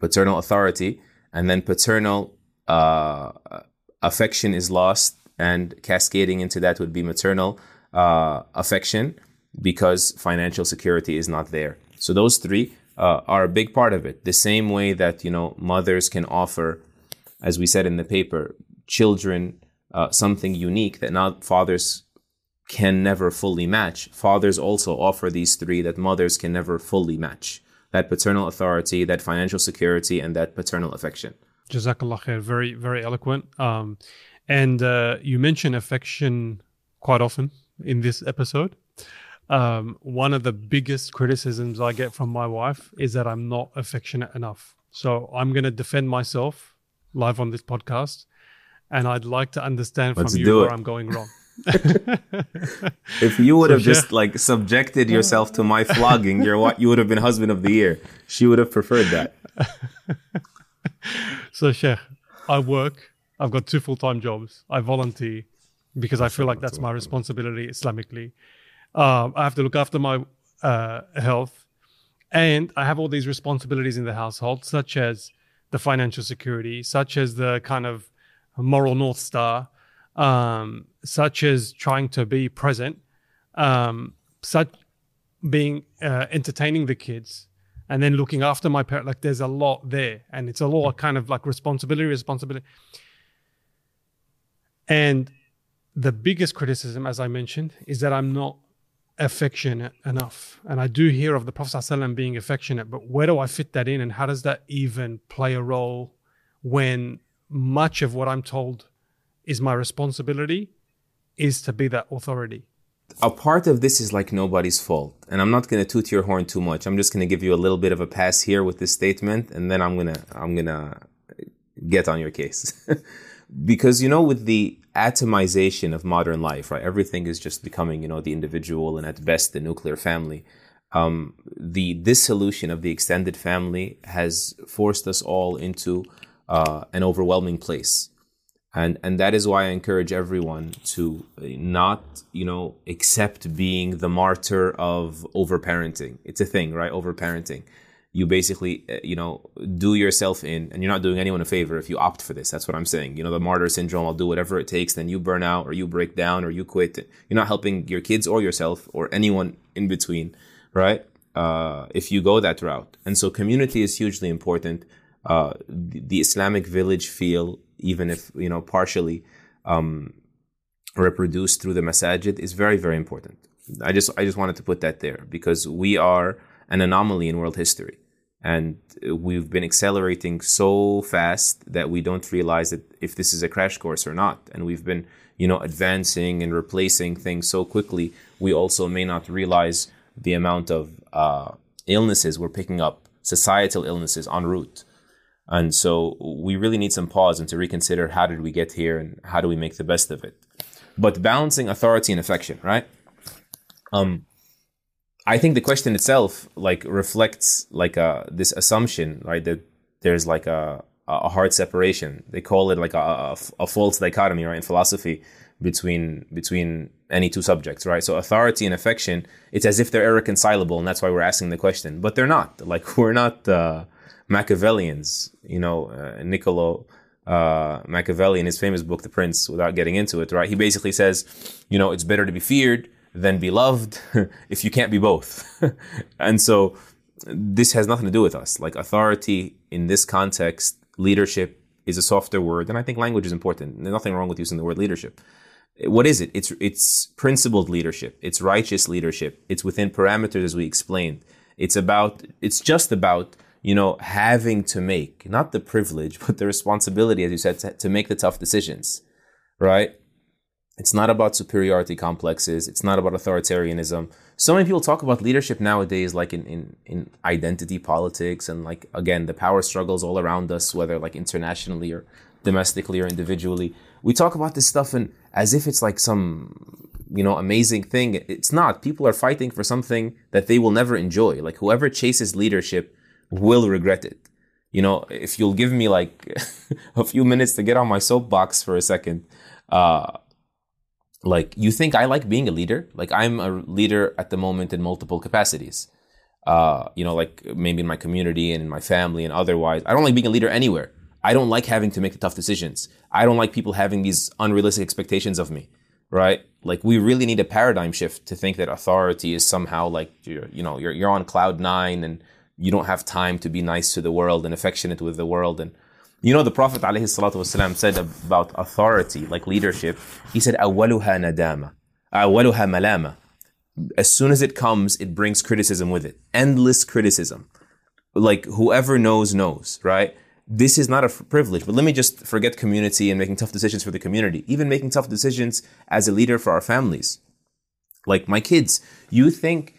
Speaker 2: paternal authority and then paternal uh, affection is lost, and cascading into that would be maternal uh, affection because financial security is not there. So, those three uh, are a big part of it. The same way that you know mothers can offer, as we said in the paper, children uh, something unique that not fathers can never fully match. Fathers also offer these three that mothers can never fully match: that paternal authority, that financial security, and that paternal affection.
Speaker 1: Jazakallah khair. Very, very eloquent. Um, and uh, you mention affection quite often in this episode um, one of the biggest criticisms I get from my wife is that I'm not affectionate enough. So I'm going to defend myself live on this podcast and I'd like to understand
Speaker 2: Let's
Speaker 1: from you where. I'm going wrong.
Speaker 2: If you would
Speaker 1: So
Speaker 2: have just like subjected yourself to my flogging, you're what you would have been husband of the year. She would have preferred that.
Speaker 1: So, Sheikh, I work. I've got two full time jobs. I volunteer because I feel like that's my responsibility Islamically. Um, I have to look after my uh, health. And I have all these responsibilities in the household, such as the financial security, such as the kind of moral North Star, um, such as trying to be present, um, such being uh, entertaining the kids, and then looking after my parent. Like there's a lot there, and it's a lot kind of like responsibility, responsibility. And the biggest criticism, as I mentioned, is that I'm not affectionate enough. And I do hear of the Prophet ﷺ being affectionate, but where do I fit that in? And how does that even play a role when much of what I'm told is my responsibility is to be that authority?
Speaker 2: a part of this is like nobody's fault. And I'm not going to toot your horn too much. I'm just going to give you a little bit of a pass here with this statement and then I'm going to I'm going to get on your case. because you know with the atomization of modern life, right? Everything is just becoming, you know, the individual and at best the nuclear family. Um, the dissolution of the extended family has forced us all into uh, an overwhelming place and and that is why I encourage everyone to not you know accept being the martyr of overparenting. It's a thing, right? Overparenting. You basically uh, you know do yourself in, and you're not doing anyone a favor if you opt for this. That's what I'm saying. You know the martyr syndrome. I'll do whatever it takes. Then you burn out, or you break down, or you quit. You're not helping your kids or yourself or anyone in between, right? Uh, if you go that route, and so community is hugely important. Uh, the, Islamic village feel even if you know partially um, reproduced through the masajid is very very important i just i just wanted to put that there because we are an anomaly in world history and we've been accelerating so fast that we don't realize that if this is a crash course or not and we've been you know advancing and replacing things so quickly we also may not realize the amount of uh, illnesses we're picking up societal illnesses en route and so we really need some pause and to reconsider how did we get here and how do we make the best of it. But balancing authority and affection, right? Um, I think the question itself like reflects like uh this assumption, right? That there's like a a hard separation. They call it like a, a, a false dichotomy, right? In philosophy, between between any two subjects, right? So authority and affection, it's as if they're irreconcilable, and that's why we're asking the question. But they're not. Like we're not. Uh, Machiavellians, you know, uh, Niccolo uh, Machiavelli in his famous book, The Prince, without getting into it, right? He basically says, you know, it's better to be feared than be loved if you can't be both. and so this has nothing to do with us. Like authority in this context, leadership is a softer word, and I think language is important. There's nothing wrong with using the word leadership. What is it? It's it's principled leadership. It's righteous leadership. It's within parameters as we explained. It's about. It's just about you know, having to make, not the privilege, but the responsibility, as you said, to, to, make the tough decisions, right? It's not about superiority complexes. It's not about authoritarianism. So many people talk about leadership nowadays, like in, in, in identity politics and like, again, the power struggles all around us, whether like internationally or domestically or individually. We talk about this stuff and as if it's like some, you know, amazing thing. It's not. People are fighting for something that they will never enjoy. Like whoever chases leadership will regret it. You know, if you'll give me like a few minutes to get on my soapbox for a second, uh, like you think I like being a leader? Like I'm a leader at the moment in multiple capacities. Uh, you know, like maybe in my community and in my family and otherwise. I don't like being a leader anywhere. I don't like having to make the tough decisions. I don't like people having these unrealistic expectations of me, right? Like we really need a paradigm shift to think that authority is somehow like you're, you know, you're you're on cloud nine and you don't have time to be nice to the world and affectionate with the world. And you know, the Prophet ﷺ said about authority, like leadership, he said, أولها nadama, أولها malama. As soon as it comes, it brings criticism with it. Endless criticism. Like whoever knows, knows, right? This is not a privilege, but let me just forget community and making tough decisions for the community. Even making tough decisions as a leader for our families. Like my kids, you think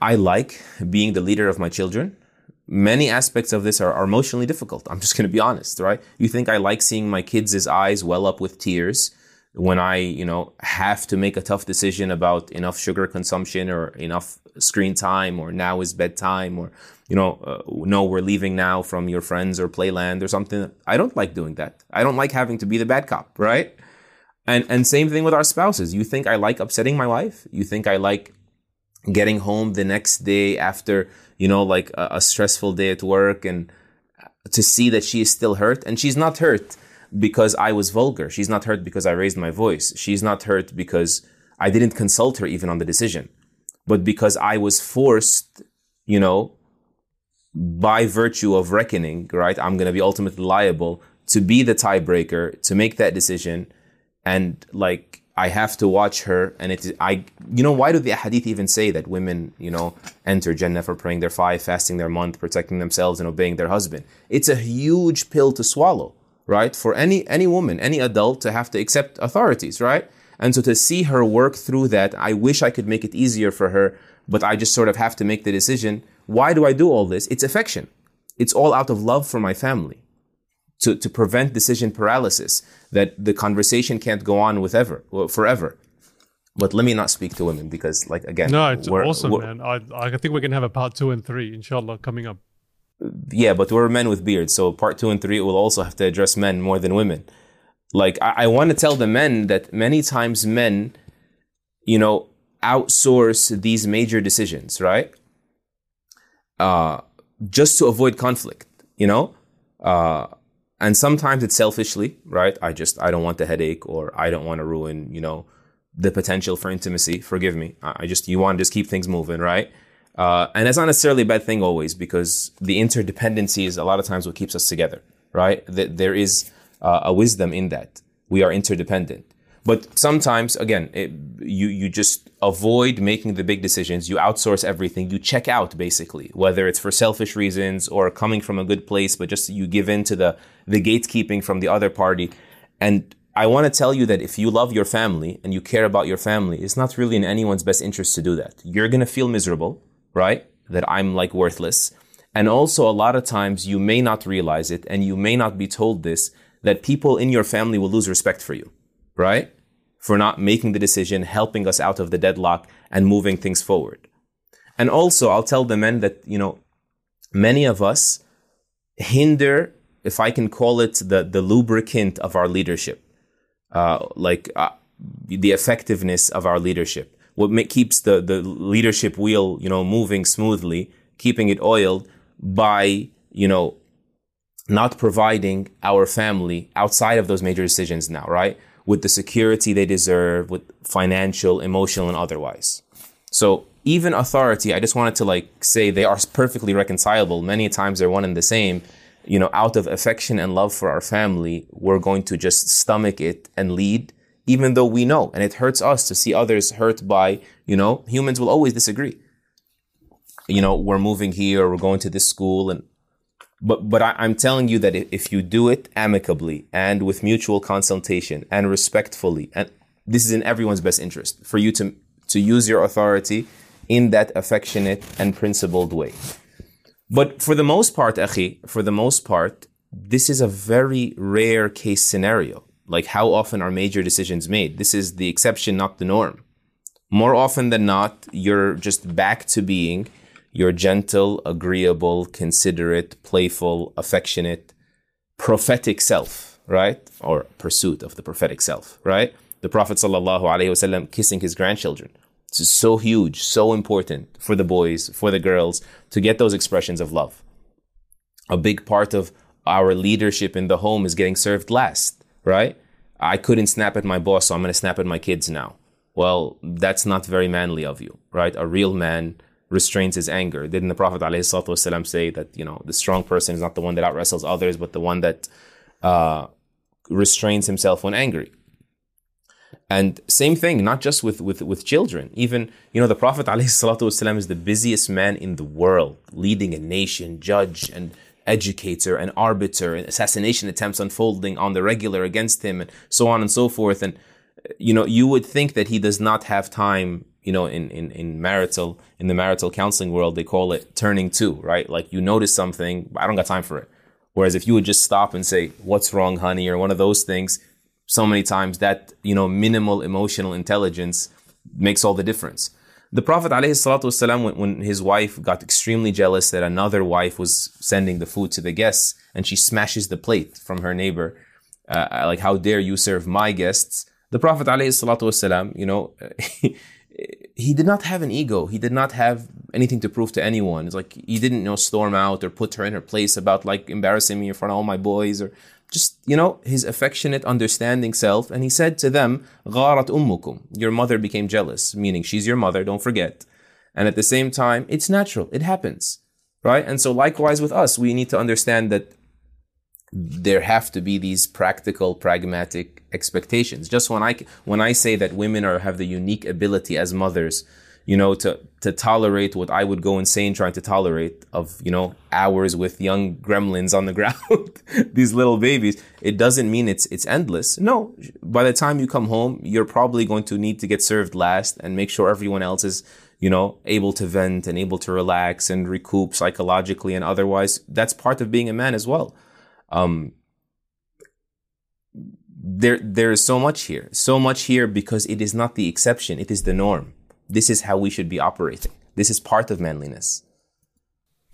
Speaker 2: I like being the leader of my children. Many aspects of this are, are emotionally difficult. I'm just going to be honest, right? You think I like seeing my kids' eyes well up with tears when I, you know, have to make a tough decision about enough sugar consumption or enough screen time or now is bedtime or, you know, uh, no, we're leaving now from your friends or playland or something. I don't like doing that. I don't like having to be the bad cop, right? And, and same thing with our spouses. You think I like upsetting my wife? You think I like getting home the next day after, you know, like a, a stressful day at work and to see that she is still hurt and she's not hurt because I was vulgar. She's not hurt because I raised my voice. She's not hurt because I didn't consult her even on the decision, but because I was forced, you know, by virtue of reckoning, right? I'm going to be ultimately liable to be the tiebreaker, to make that decision. And like, I have to watch her. And it, I, you know, why do the hadith even say that women, you know, enter Jannah for praying their five, fasting their month, protecting themselves and obeying their husband? It's a huge pill to swallow right? For any any woman, any adult to have to accept authorities, right? And so to see her work through that, I wish I could make it easier for her, but I just sort of have to make the decision. Why do I do all this? It's affection. It's all out of love for my family. To, to prevent decision paralysis, that the conversation can't go on with ever, forever. But let me not speak to women because, like, again,
Speaker 1: no, it's awesome, man. I, I think we're going to have a part two and three, inshallah, coming up
Speaker 2: yeah, but we're men with beards, so part two and three will also have to address men more than women. Like I, I want to tell the men that many times men, you know, outsource these major decisions, right? Uh, just to avoid conflict, you know? Uh, and sometimes it's selfishly, right? I just, I don't want the headache or I don't want to ruin, you know, the potential for intimacy. Forgive me. I just, you want to just keep things moving, right? Uh, and that's not necessarily a bad thing always because the interdependency is a lot of times what keeps us together, right? That there is uh, a wisdom in that. We are interdependent. But sometimes, again, it, you, you just avoid making the big decisions. You outsource everything. You check out basically, whether it's for selfish reasons or coming from a good place, but just you give in to the, the gatekeeping from the other party. And I want to tell you that if you love your family and you care about your family, it's not really in anyone's best interest to do that. You're going to feel miserable right? That I'm like worthless. And also, a lot of times you may not realize it and you may not be told this that people in your family will lose respect for you, right? For not making the decision, helping us out of the deadlock and moving things forward. And also, I'll tell the men that, you know, many of us hinder, if I can call it the, the lubricant of our leadership, uh, like uh, the effectiveness of our leadership what make, keeps the, the leadership wheel, you know, moving smoothly, keeping it oiled by, you know, not providing our family outside of those major decisions now, right? With the security they deserve, with financial, emotional, and otherwise. So even authority, I just wanted to like say they are perfectly reconcilable. Many times they're one and the same. You know, out of affection and love for our family, we're going to just stomach it and lead even though we know, and it hurts us to see others hurt by, you know, humans will always disagree. You know, we're moving here, we're going to this school, and but but I, am telling you that if you do it amicably and with mutual consultation and respectfully, and this is in everyone's best interest for you to to use your authority in that affectionate and principled way. But for the most part, Akhi, for the most part, this is a very rare case scenario like how often are major decisions made? This is the exception, not the norm. More often than not, you're just back to being your gentle, agreeable, considerate, playful, affectionate, prophetic self, right? Or pursuit of the prophetic self, right? The Prophet ﷺ kissing his grandchildren. Is so huge, so important for the boys, for the girls to get those expressions of love. A big part of our leadership in the home is getting served last right? I couldn't snap at my boss, so I'm going to snap at my kids now. Well, that's not very manly of you, right? A real man restrains his anger. Didn't the Prophet ﷺ say that, you know, the strong person is not the one that outwrestles others, but the one that uh, restrains himself when angry? And same thing, not just with, with, with children. Even, you know, the Prophet ﷺ is the busiest man in the world, leading a nation, judge, and educator and arbiter and assassination attempts unfolding on the regular against him and so on and so forth and you know you would think that he does not have time you know, in, in, in marital, in the marital counseling world, they call it turning to, right? Like you notice something, I don't got time for it. Whereas if you would just stop and say, what's wrong, honey, or one of those things, so many times that, you know, minimal emotional intelligence makes all the difference. The Prophet والسلام, when, when his wife got extremely jealous that another wife was sending the food to the guests and she smashes the plate from her neighbor, uh, like, how dare you serve my guests? The Prophet والسلام, you know, he did not have an ego. He did not have anything to prove to anyone. It's like he didn't you know storm out or put her in her place about like embarrassing me in front of all my boys or just you know his affectionate, understanding self. And he said to them. Your mother became jealous, meaning she's your mother. Don't forget. And at the same time, it's natural. It happens, right? And so likewise with us, we need to understand that there have to be these practical, pragmatic expectations. Just when I when I say that women are have the unique ability as mothers, you know, to to tolerate what I would go insane trying to tolerate of you know hours with young gremlins on the ground, these little babies. It doesn't mean it's it's endless. No, by the time you come home, you're probably going to need to get served last and make sure everyone else is you know able to vent and able to relax and recoup psychologically and otherwise. That's part of being a man as well. Um, there there is so much here, so much here because it is not the exception; it is the norm. This is how we should be operating. This is part of manliness.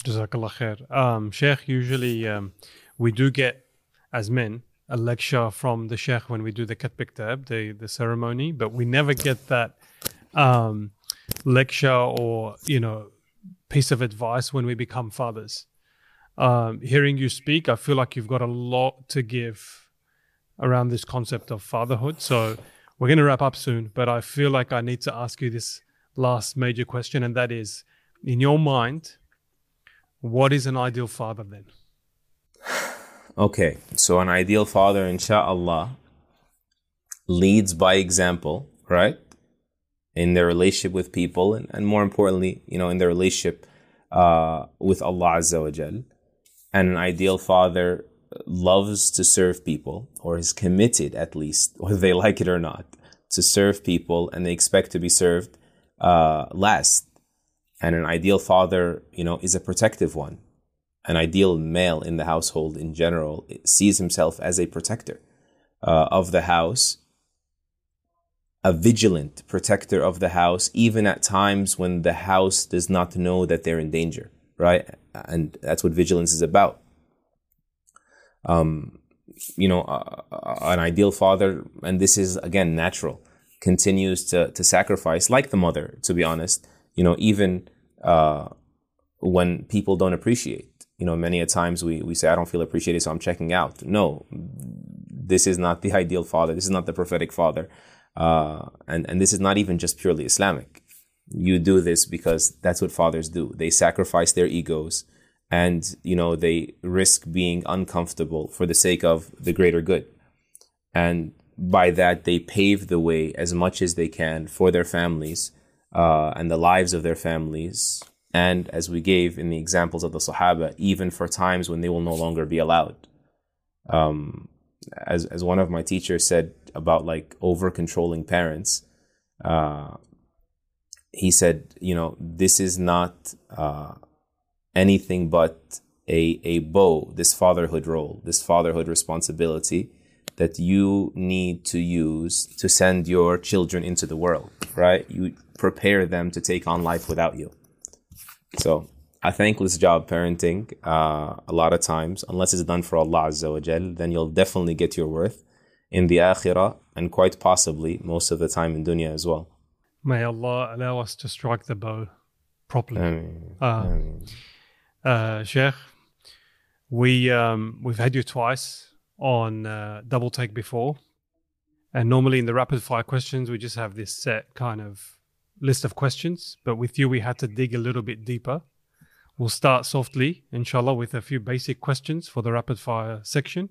Speaker 1: Jazakallah khair. Um, Sheikh, usually um, we do get, as men, a lecture from the Sheikh when we do the Katb Ktab, the, the ceremony, but we never get that um, lecture or, you know, piece of advice when we become fathers um, hearing you speak, I feel like you've got a lot to give around this concept of fatherhood. So we're going to wrap up soon, but I feel like I need to ask you this last major question, and that is in your mind, what is an ideal father then?
Speaker 2: Okay, so an ideal father, inshallah, leads by example, right? In their relationship with people, and, and more importantly, you know, in their relationship uh, with Allah Azza wa Jal and an ideal father loves to serve people or is committed at least whether they like it or not to serve people and they expect to be served uh, last and an ideal father you know is a protective one an ideal male in the household in general sees himself as a protector uh, of the house a vigilant protector of the house even at times when the house does not know that they're in danger right? And that's what vigilance is about. Um, you know, uh, an ideal father, and this is again natural, continues to to sacrifice like the mother. To be honest, you know, even uh, when people don't appreciate. You know, many a times we, we say, I don't feel appreciated, so I'm checking out. No, this is not the ideal father. This is not the prophetic father. Uh, and, and this is not even just purely Islamic you do this because that's what fathers do. They sacrifice their egos and, you know, they risk being uncomfortable for the sake of the greater good. And by that, they pave the way as much as they can for their families uh, and the lives of their families. And as we gave in the examples of the Sahaba, even for times when they will no longer be allowed. Um, as, as one of my teachers said about like over controlling parents, uh, he said, you know, this is not uh, anything but a, a bow, this fatherhood role, this fatherhood responsibility that you need to use to send your children into the world, right? You prepare them to take on life without you. So, a thankless job parenting, uh, a lot of times, unless it's done for Allah Azza wa Jal, then you'll definitely get your worth in the akhirah and quite possibly most of the time in dunya as well.
Speaker 1: May Allah allow us to strike the bow properly. Uh. Uh, Sheikh, we um, we've had you twice on uh, double take before, and normally in the rapid fire questions we just have this set kind of list of questions. But with you, we had to dig a little bit deeper. We'll start softly, inshallah, with a few basic questions for the rapid fire section.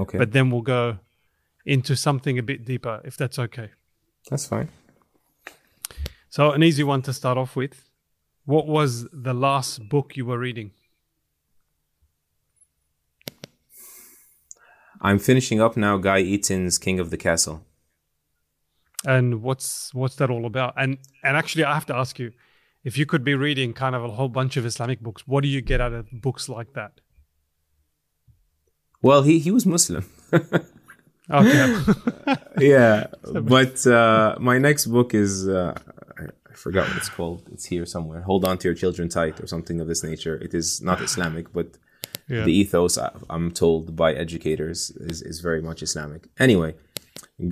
Speaker 2: Okay.
Speaker 1: But then we'll go into something a bit deeper, if that's okay.
Speaker 2: That's fine.
Speaker 1: So, an easy one to start off with. What was the last book you were reading?
Speaker 2: I'm finishing up now Gai Eaton's King of the Castle.
Speaker 1: And what's what's that all about? And and actually, I have to ask you, if you could be reading kind of a whole bunch of Islamic books, what do you get out of books like that?
Speaker 2: Well, he he was Muslim.
Speaker 1: Okay.
Speaker 2: yeah, but uh, my next book is uh, I forgot what it's called. It's here somewhere. Hold on to your children tight, or something of this nature. It is not Islamic, but
Speaker 1: Yeah.
Speaker 2: the ethos I'm told by educators is, is very much Islamic. Anyway,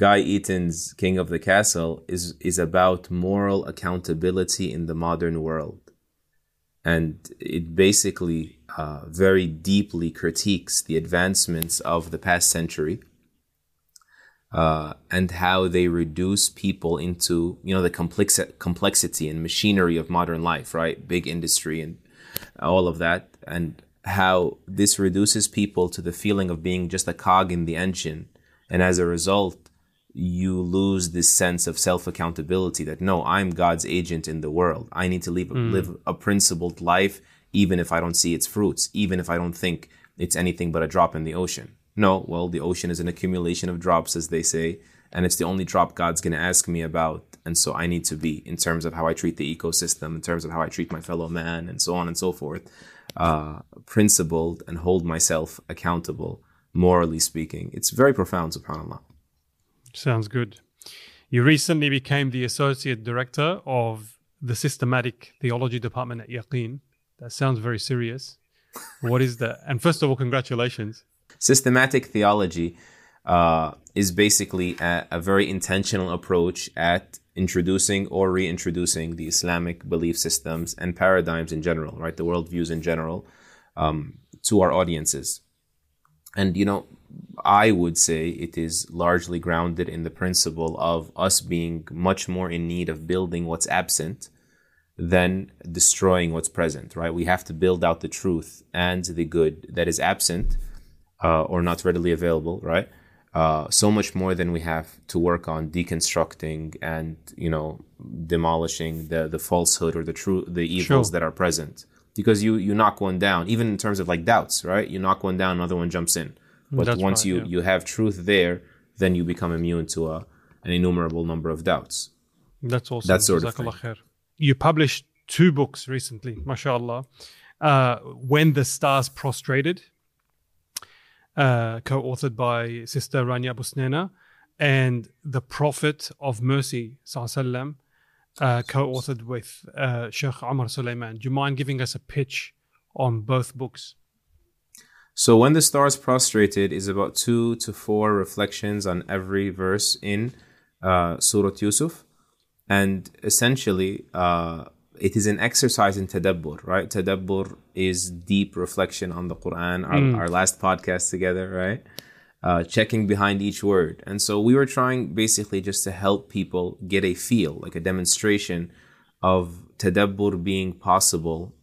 Speaker 2: Gai Eaton's King of the Castle is is about moral accountability in the modern world, and it basically uh, very deeply critiques the advancements of the past century uh, and how they reduce people into you know the complex complexity and machinery of modern life, right? Big industry and all of that, and how this reduces people to the feeling of being just a cog in the engine, and as a result, you lose this sense of self accountability. That no, I'm God's agent in the world. I need to live live a principled life, even if I don't see its fruits, even if I don't think it's anything but a drop in the ocean. No, well, the ocean is an accumulation of drops, as they say, and it's the only drop God's going to ask me about. And so I need to be, in terms of how I treat the ecosystem, in terms of how I treat my fellow man, and so on and so forth, uh, principled and hold myself accountable, morally speaking. It's very profound, subhanAllah.
Speaker 1: Sounds good. You recently became the associate director of the systematic theology department at Yaqeen. That sounds very serious. What is that? And first of all, congratulations.
Speaker 2: Systematic theology uh, is basically a, a very intentional approach at introducing or reintroducing the Islamic belief systems and paradigms in general, right? The worldviews in general um, to our audiences. And, you know, I would say it is largely grounded in the principle of us being much more in need of building what's absent than destroying what's present, right? We have to build out the truth and the good that is absent uh, or not readily available, right? Uh, so much more than we have to work on deconstructing and you know demolishing the the falsehood or the true the evils
Speaker 1: Sure.
Speaker 2: that are present. Because you you knock one down, even in terms of like doubts, right? You knock one down, another one jumps in. But
Speaker 1: That's
Speaker 2: once
Speaker 1: right,
Speaker 2: you
Speaker 1: yeah.
Speaker 2: you have truth there, then you become immune to a an innumerable number of doubts.
Speaker 1: That's awesome.
Speaker 2: That sort of
Speaker 1: khair. You published two books recently, mashallah. Uh, when the Stars Prostrated, uh, co authored by Sister Rania Busnena, and The Prophet of Mercy, sallam, uh, co authored with uh, Sheikh Omar Suleiman. Do you mind giving us a pitch on both books?
Speaker 2: So when the stars prostrated is about two to four reflections on every verse in uh, Surah Yusuf, and essentially uh, it is an exercise in tadabbur. Right, tadabbur is deep reflection on the Quran. Our, our last podcast together, right? Uh, checking behind each word, and so we were trying basically just to help people get a feel, like a demonstration of tadabbur being possible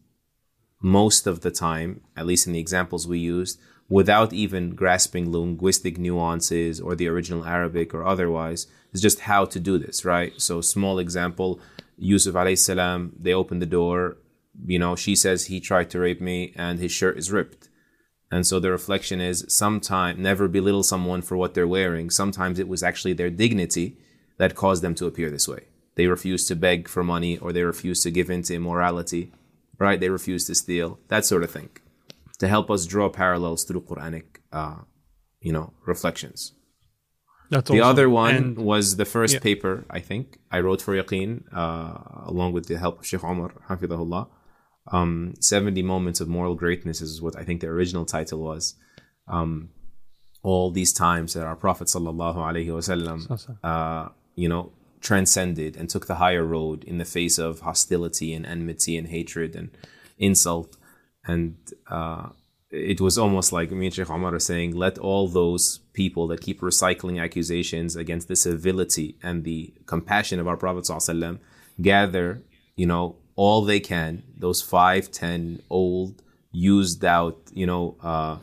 Speaker 2: most of the time, at least in the examples we used, without even grasping linguistic nuances or the original Arabic or otherwise. It's just how to do this, right? So, small example Yusuf alayhi salam, they open the door, you know, she says he tried to rape me and his shirt is ripped. And so the reflection is sometime never belittle someone for what they're wearing. Sometimes it was actually their dignity that caused them to appear this way. They refused to beg for money or they refused to give in to immorality right? They refuse to steal, that sort of thing, to help us draw parallels through Quranic, uh, you know, reflections.
Speaker 1: That's
Speaker 2: The
Speaker 1: awesome.
Speaker 2: other one
Speaker 1: And
Speaker 2: was the first
Speaker 1: Yeah.
Speaker 2: paper, I think, I wrote for Yaqeen, uh, along with the help of Sheikh Omar, Hafidahullah. Um, 70 Moments of Moral Greatness is what I think the original title was. Um, all these times that our Prophet sallallahu alaihi wasallam uh, you know, transcended and took the higher road in the face of hostility and enmity and hatred and insult. And uh, it was almost like me and Sheikh Omar are saying, let all those people that keep recycling accusations against the civility and the compassion of our Prophet ﷺ gather, you know, all they can, those five, ten old, used out, you know, uh,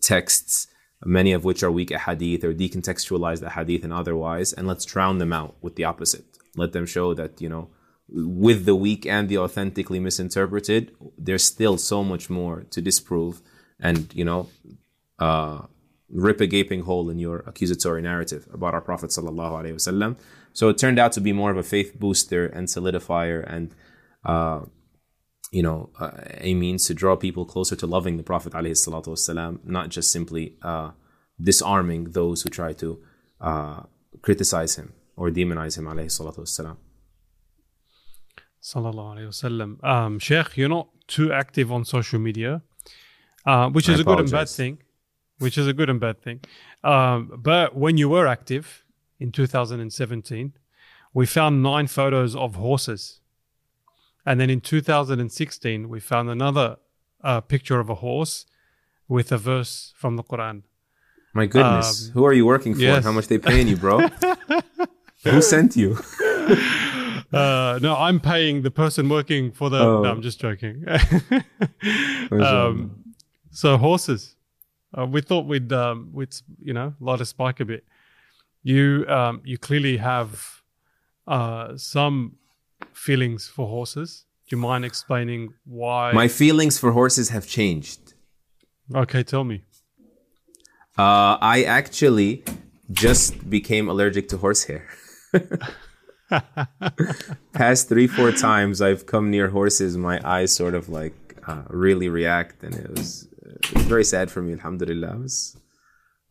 Speaker 2: texts many of which are weak hadith or decontextualized hadith and otherwise, and let's drown them out with the opposite. Let them show that, you know, with the weak and the authentically misinterpreted, there's still so much more to disprove and you know uh, rip a gaping hole in your accusatory narrative about our Prophet sallallahu alaihi wasallam. So it turned out to be more of a faith booster and solidifier, and uh, you know, uh, a means to draw people closer to loving the Prophet alayhi salatu wasallam, not just simply uh, disarming those who try to uh, criticize him or demonize him alayhi salatu wasallam.
Speaker 1: Sallallahu wasallam. Um, Sheikh, you're not too active on social media uh, which
Speaker 2: I
Speaker 1: is a good and bad thing. Which is a good and bad thing. Um, but when you were active in 2017, we found nine photos of horses. And then in 2016, we found another uh, picture of a horse with a verse from the Quran.
Speaker 2: My goodness, who are you working for?
Speaker 1: Um, yes.
Speaker 2: How much they paying you, bro? who sent you?
Speaker 1: Uh, no, I'm paying the person working for the.
Speaker 2: Oh.
Speaker 1: No, I'm just joking. um, so horses, uh, we thought we'd um, we'd you know light a spike a bit. You um, you clearly have uh, some feelings for horses. Do you mind explaining why?
Speaker 2: My feelings for horses have changed.
Speaker 1: okay, tell me.
Speaker 2: Uh, I actually just became allergic to horsehair. Past three, four times I've come near horses, my eyes sort of like uh, really react, and it was, it was very sad for me. Alhamdulillah,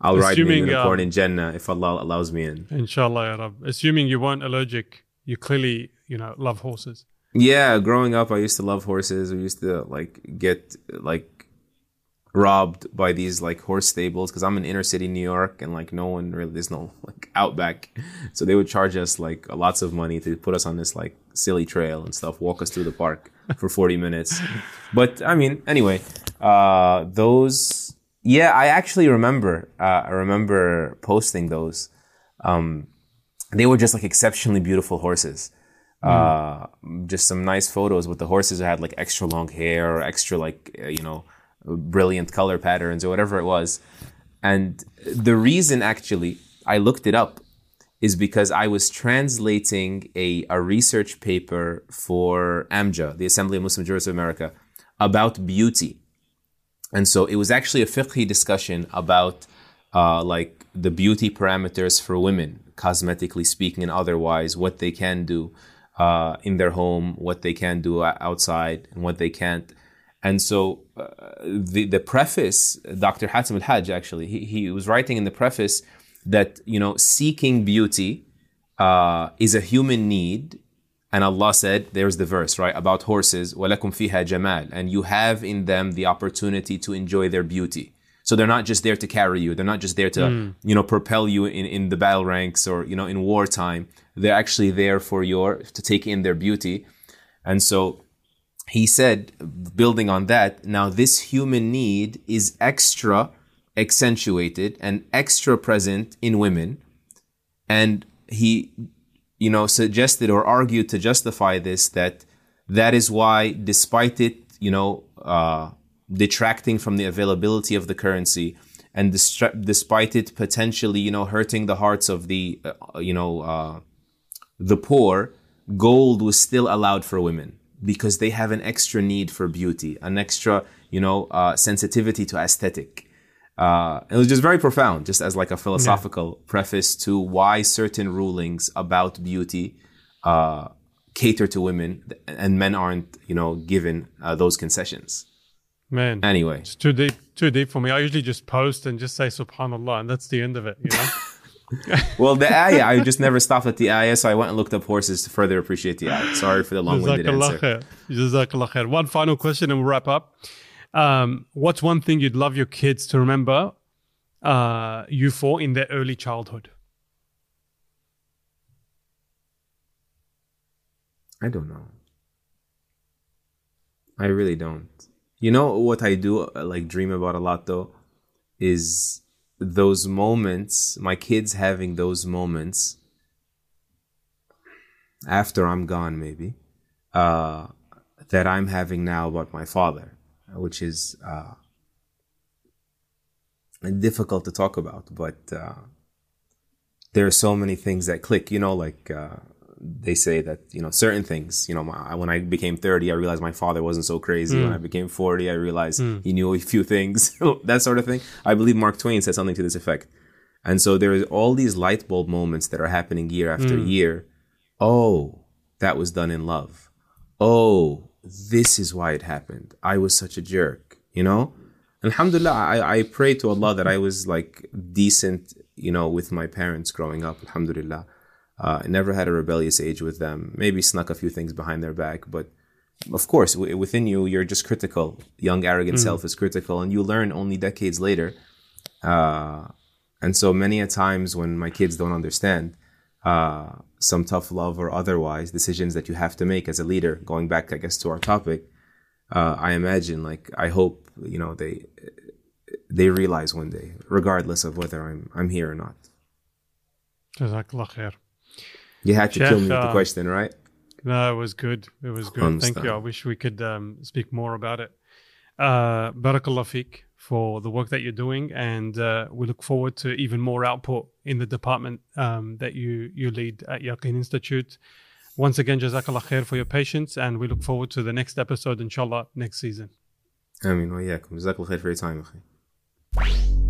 Speaker 2: I'll ride
Speaker 1: Assuming,
Speaker 2: a unicorn
Speaker 1: um,
Speaker 2: in Jannah if Allah allows me in.
Speaker 1: Inshallah, ya Rab. Assuming you weren't allergic, you clearly you know love horses.
Speaker 2: Yeah, growing up, I used to love horses. We used to like get like robbed by these like horse stables because I'm in inner city New York and like no one really there's no like outback, so they would charge us like lots of money to put us on this like silly trail and stuff, walk us through the park for 40 minutes. But I mean, anyway, uh, those yeah, I actually remember. Uh, I remember posting those. Um, they were just like exceptionally beautiful horses uh, just some nice photos with the horses that had like extra long hair or extra like uh, you know brilliant color patterns or whatever it was and the reason actually i looked it up is because i was translating a, a research paper for amja the assembly of muslim jurists of america about beauty and so it was actually a fiqhi discussion about uh, like the beauty parameters for women, cosmetically speaking and otherwise, what they can do uh, in their home, what they can do outside, and what they can't. And so uh, the the preface, Dr. Hatim al Hajj actually, he, he was writing in the preface that you know seeking beauty uh, is a human need and Allah said, there's the verse, right, about horses, وَلَكُمْ فِيهَا جَمَالٌ And you have in them the opportunity to enjoy their beauty. So they're not just there to carry you. They're not just there to, you know, propel you in, in the battle ranks or, you know, in wartime. They're actually there for your, to take in their beauty. And so he said, building on that, now this human need is extra accentuated and extra present in women. And he you know, suggested or argued to justify this that that is why, despite it, you know, uh, detracting from the availability of the currency and distra- despite it potentially, you know, hurting the hearts of the, uh, you know, uh, the poor, gold was still allowed for women because they have an extra need for beauty, an extra, you know, uh, sensitivity to aesthetic. Uh, it was just very profound, just as like a philosophical preface to why certain rulings about beauty uh, cater to women and men aren't, you know, given uh, those concessions.
Speaker 1: Man,
Speaker 2: Anyway,
Speaker 1: it's too deep, too deep for me. I usually just post and just say Subhanallah, and that's the end of it. You know.
Speaker 2: well, the ayah, I just never stopped at the ayah, so I went and looked up horses to further appreciate the ayah. Sorry for the long-winded
Speaker 1: Jazakallah
Speaker 2: answer.
Speaker 1: khair. Jazakallah khair. One final question and we'll wrap up. Um, what's one thing you'd love your kids to remember uh, you for in their early childhood?
Speaker 2: I don't know. I really don't. You know what I do uh, like dream about a lot though is those moments, my kids having those moments after I'm gone maybe uh that I'm having now about my father, which is uh difficult to talk about, but uh there are so many things that click, you know, like uh they say that you know certain things you know my, when i became 30 i realized my father wasn't so crazy when i became 40 i realized he knew a few things that sort of thing i believe mark twain said something to this effect And so there's all these light bulb moments that are happening year after
Speaker 1: Mm.
Speaker 2: year. Oh, that was done in love. Oh, this is why it happened. I was such a jerk, you know? Alhamdulillah, I, I pray to Allah that I was like decent, you know, with my parents growing up. Alhamdulillah. Uh, I never had a rebellious age with them. Maybe snuck a few things behind their back, but of course, w- within you, you're just critical. Young, arrogant self is critical, and you learn only decades later. Uh, and so many a times when my kids don't understand uh, some tough love or otherwise decisions that you have to make as a leader, going back, I guess, to our topic, uh, I imagine, like, I hope, you know, they they realize one day, regardless of whether I'm I'm here or not.
Speaker 1: Jazakallah khair.
Speaker 2: You had to kill me with the
Speaker 1: uh,
Speaker 2: question, right?
Speaker 1: No, it was good. It was good. Thank you. I wish we could um, speak more about it. Uh, Barakallah Fik for the work that you're doing, and uh, we look forward to even more output in the department um, that you you lead at Yaqeen Institute. Once again, Jazakallah khair for your patience, and we look forward to the next episode, inshallah, next season.
Speaker 2: Ameen, wa Jazakallah khair for your time.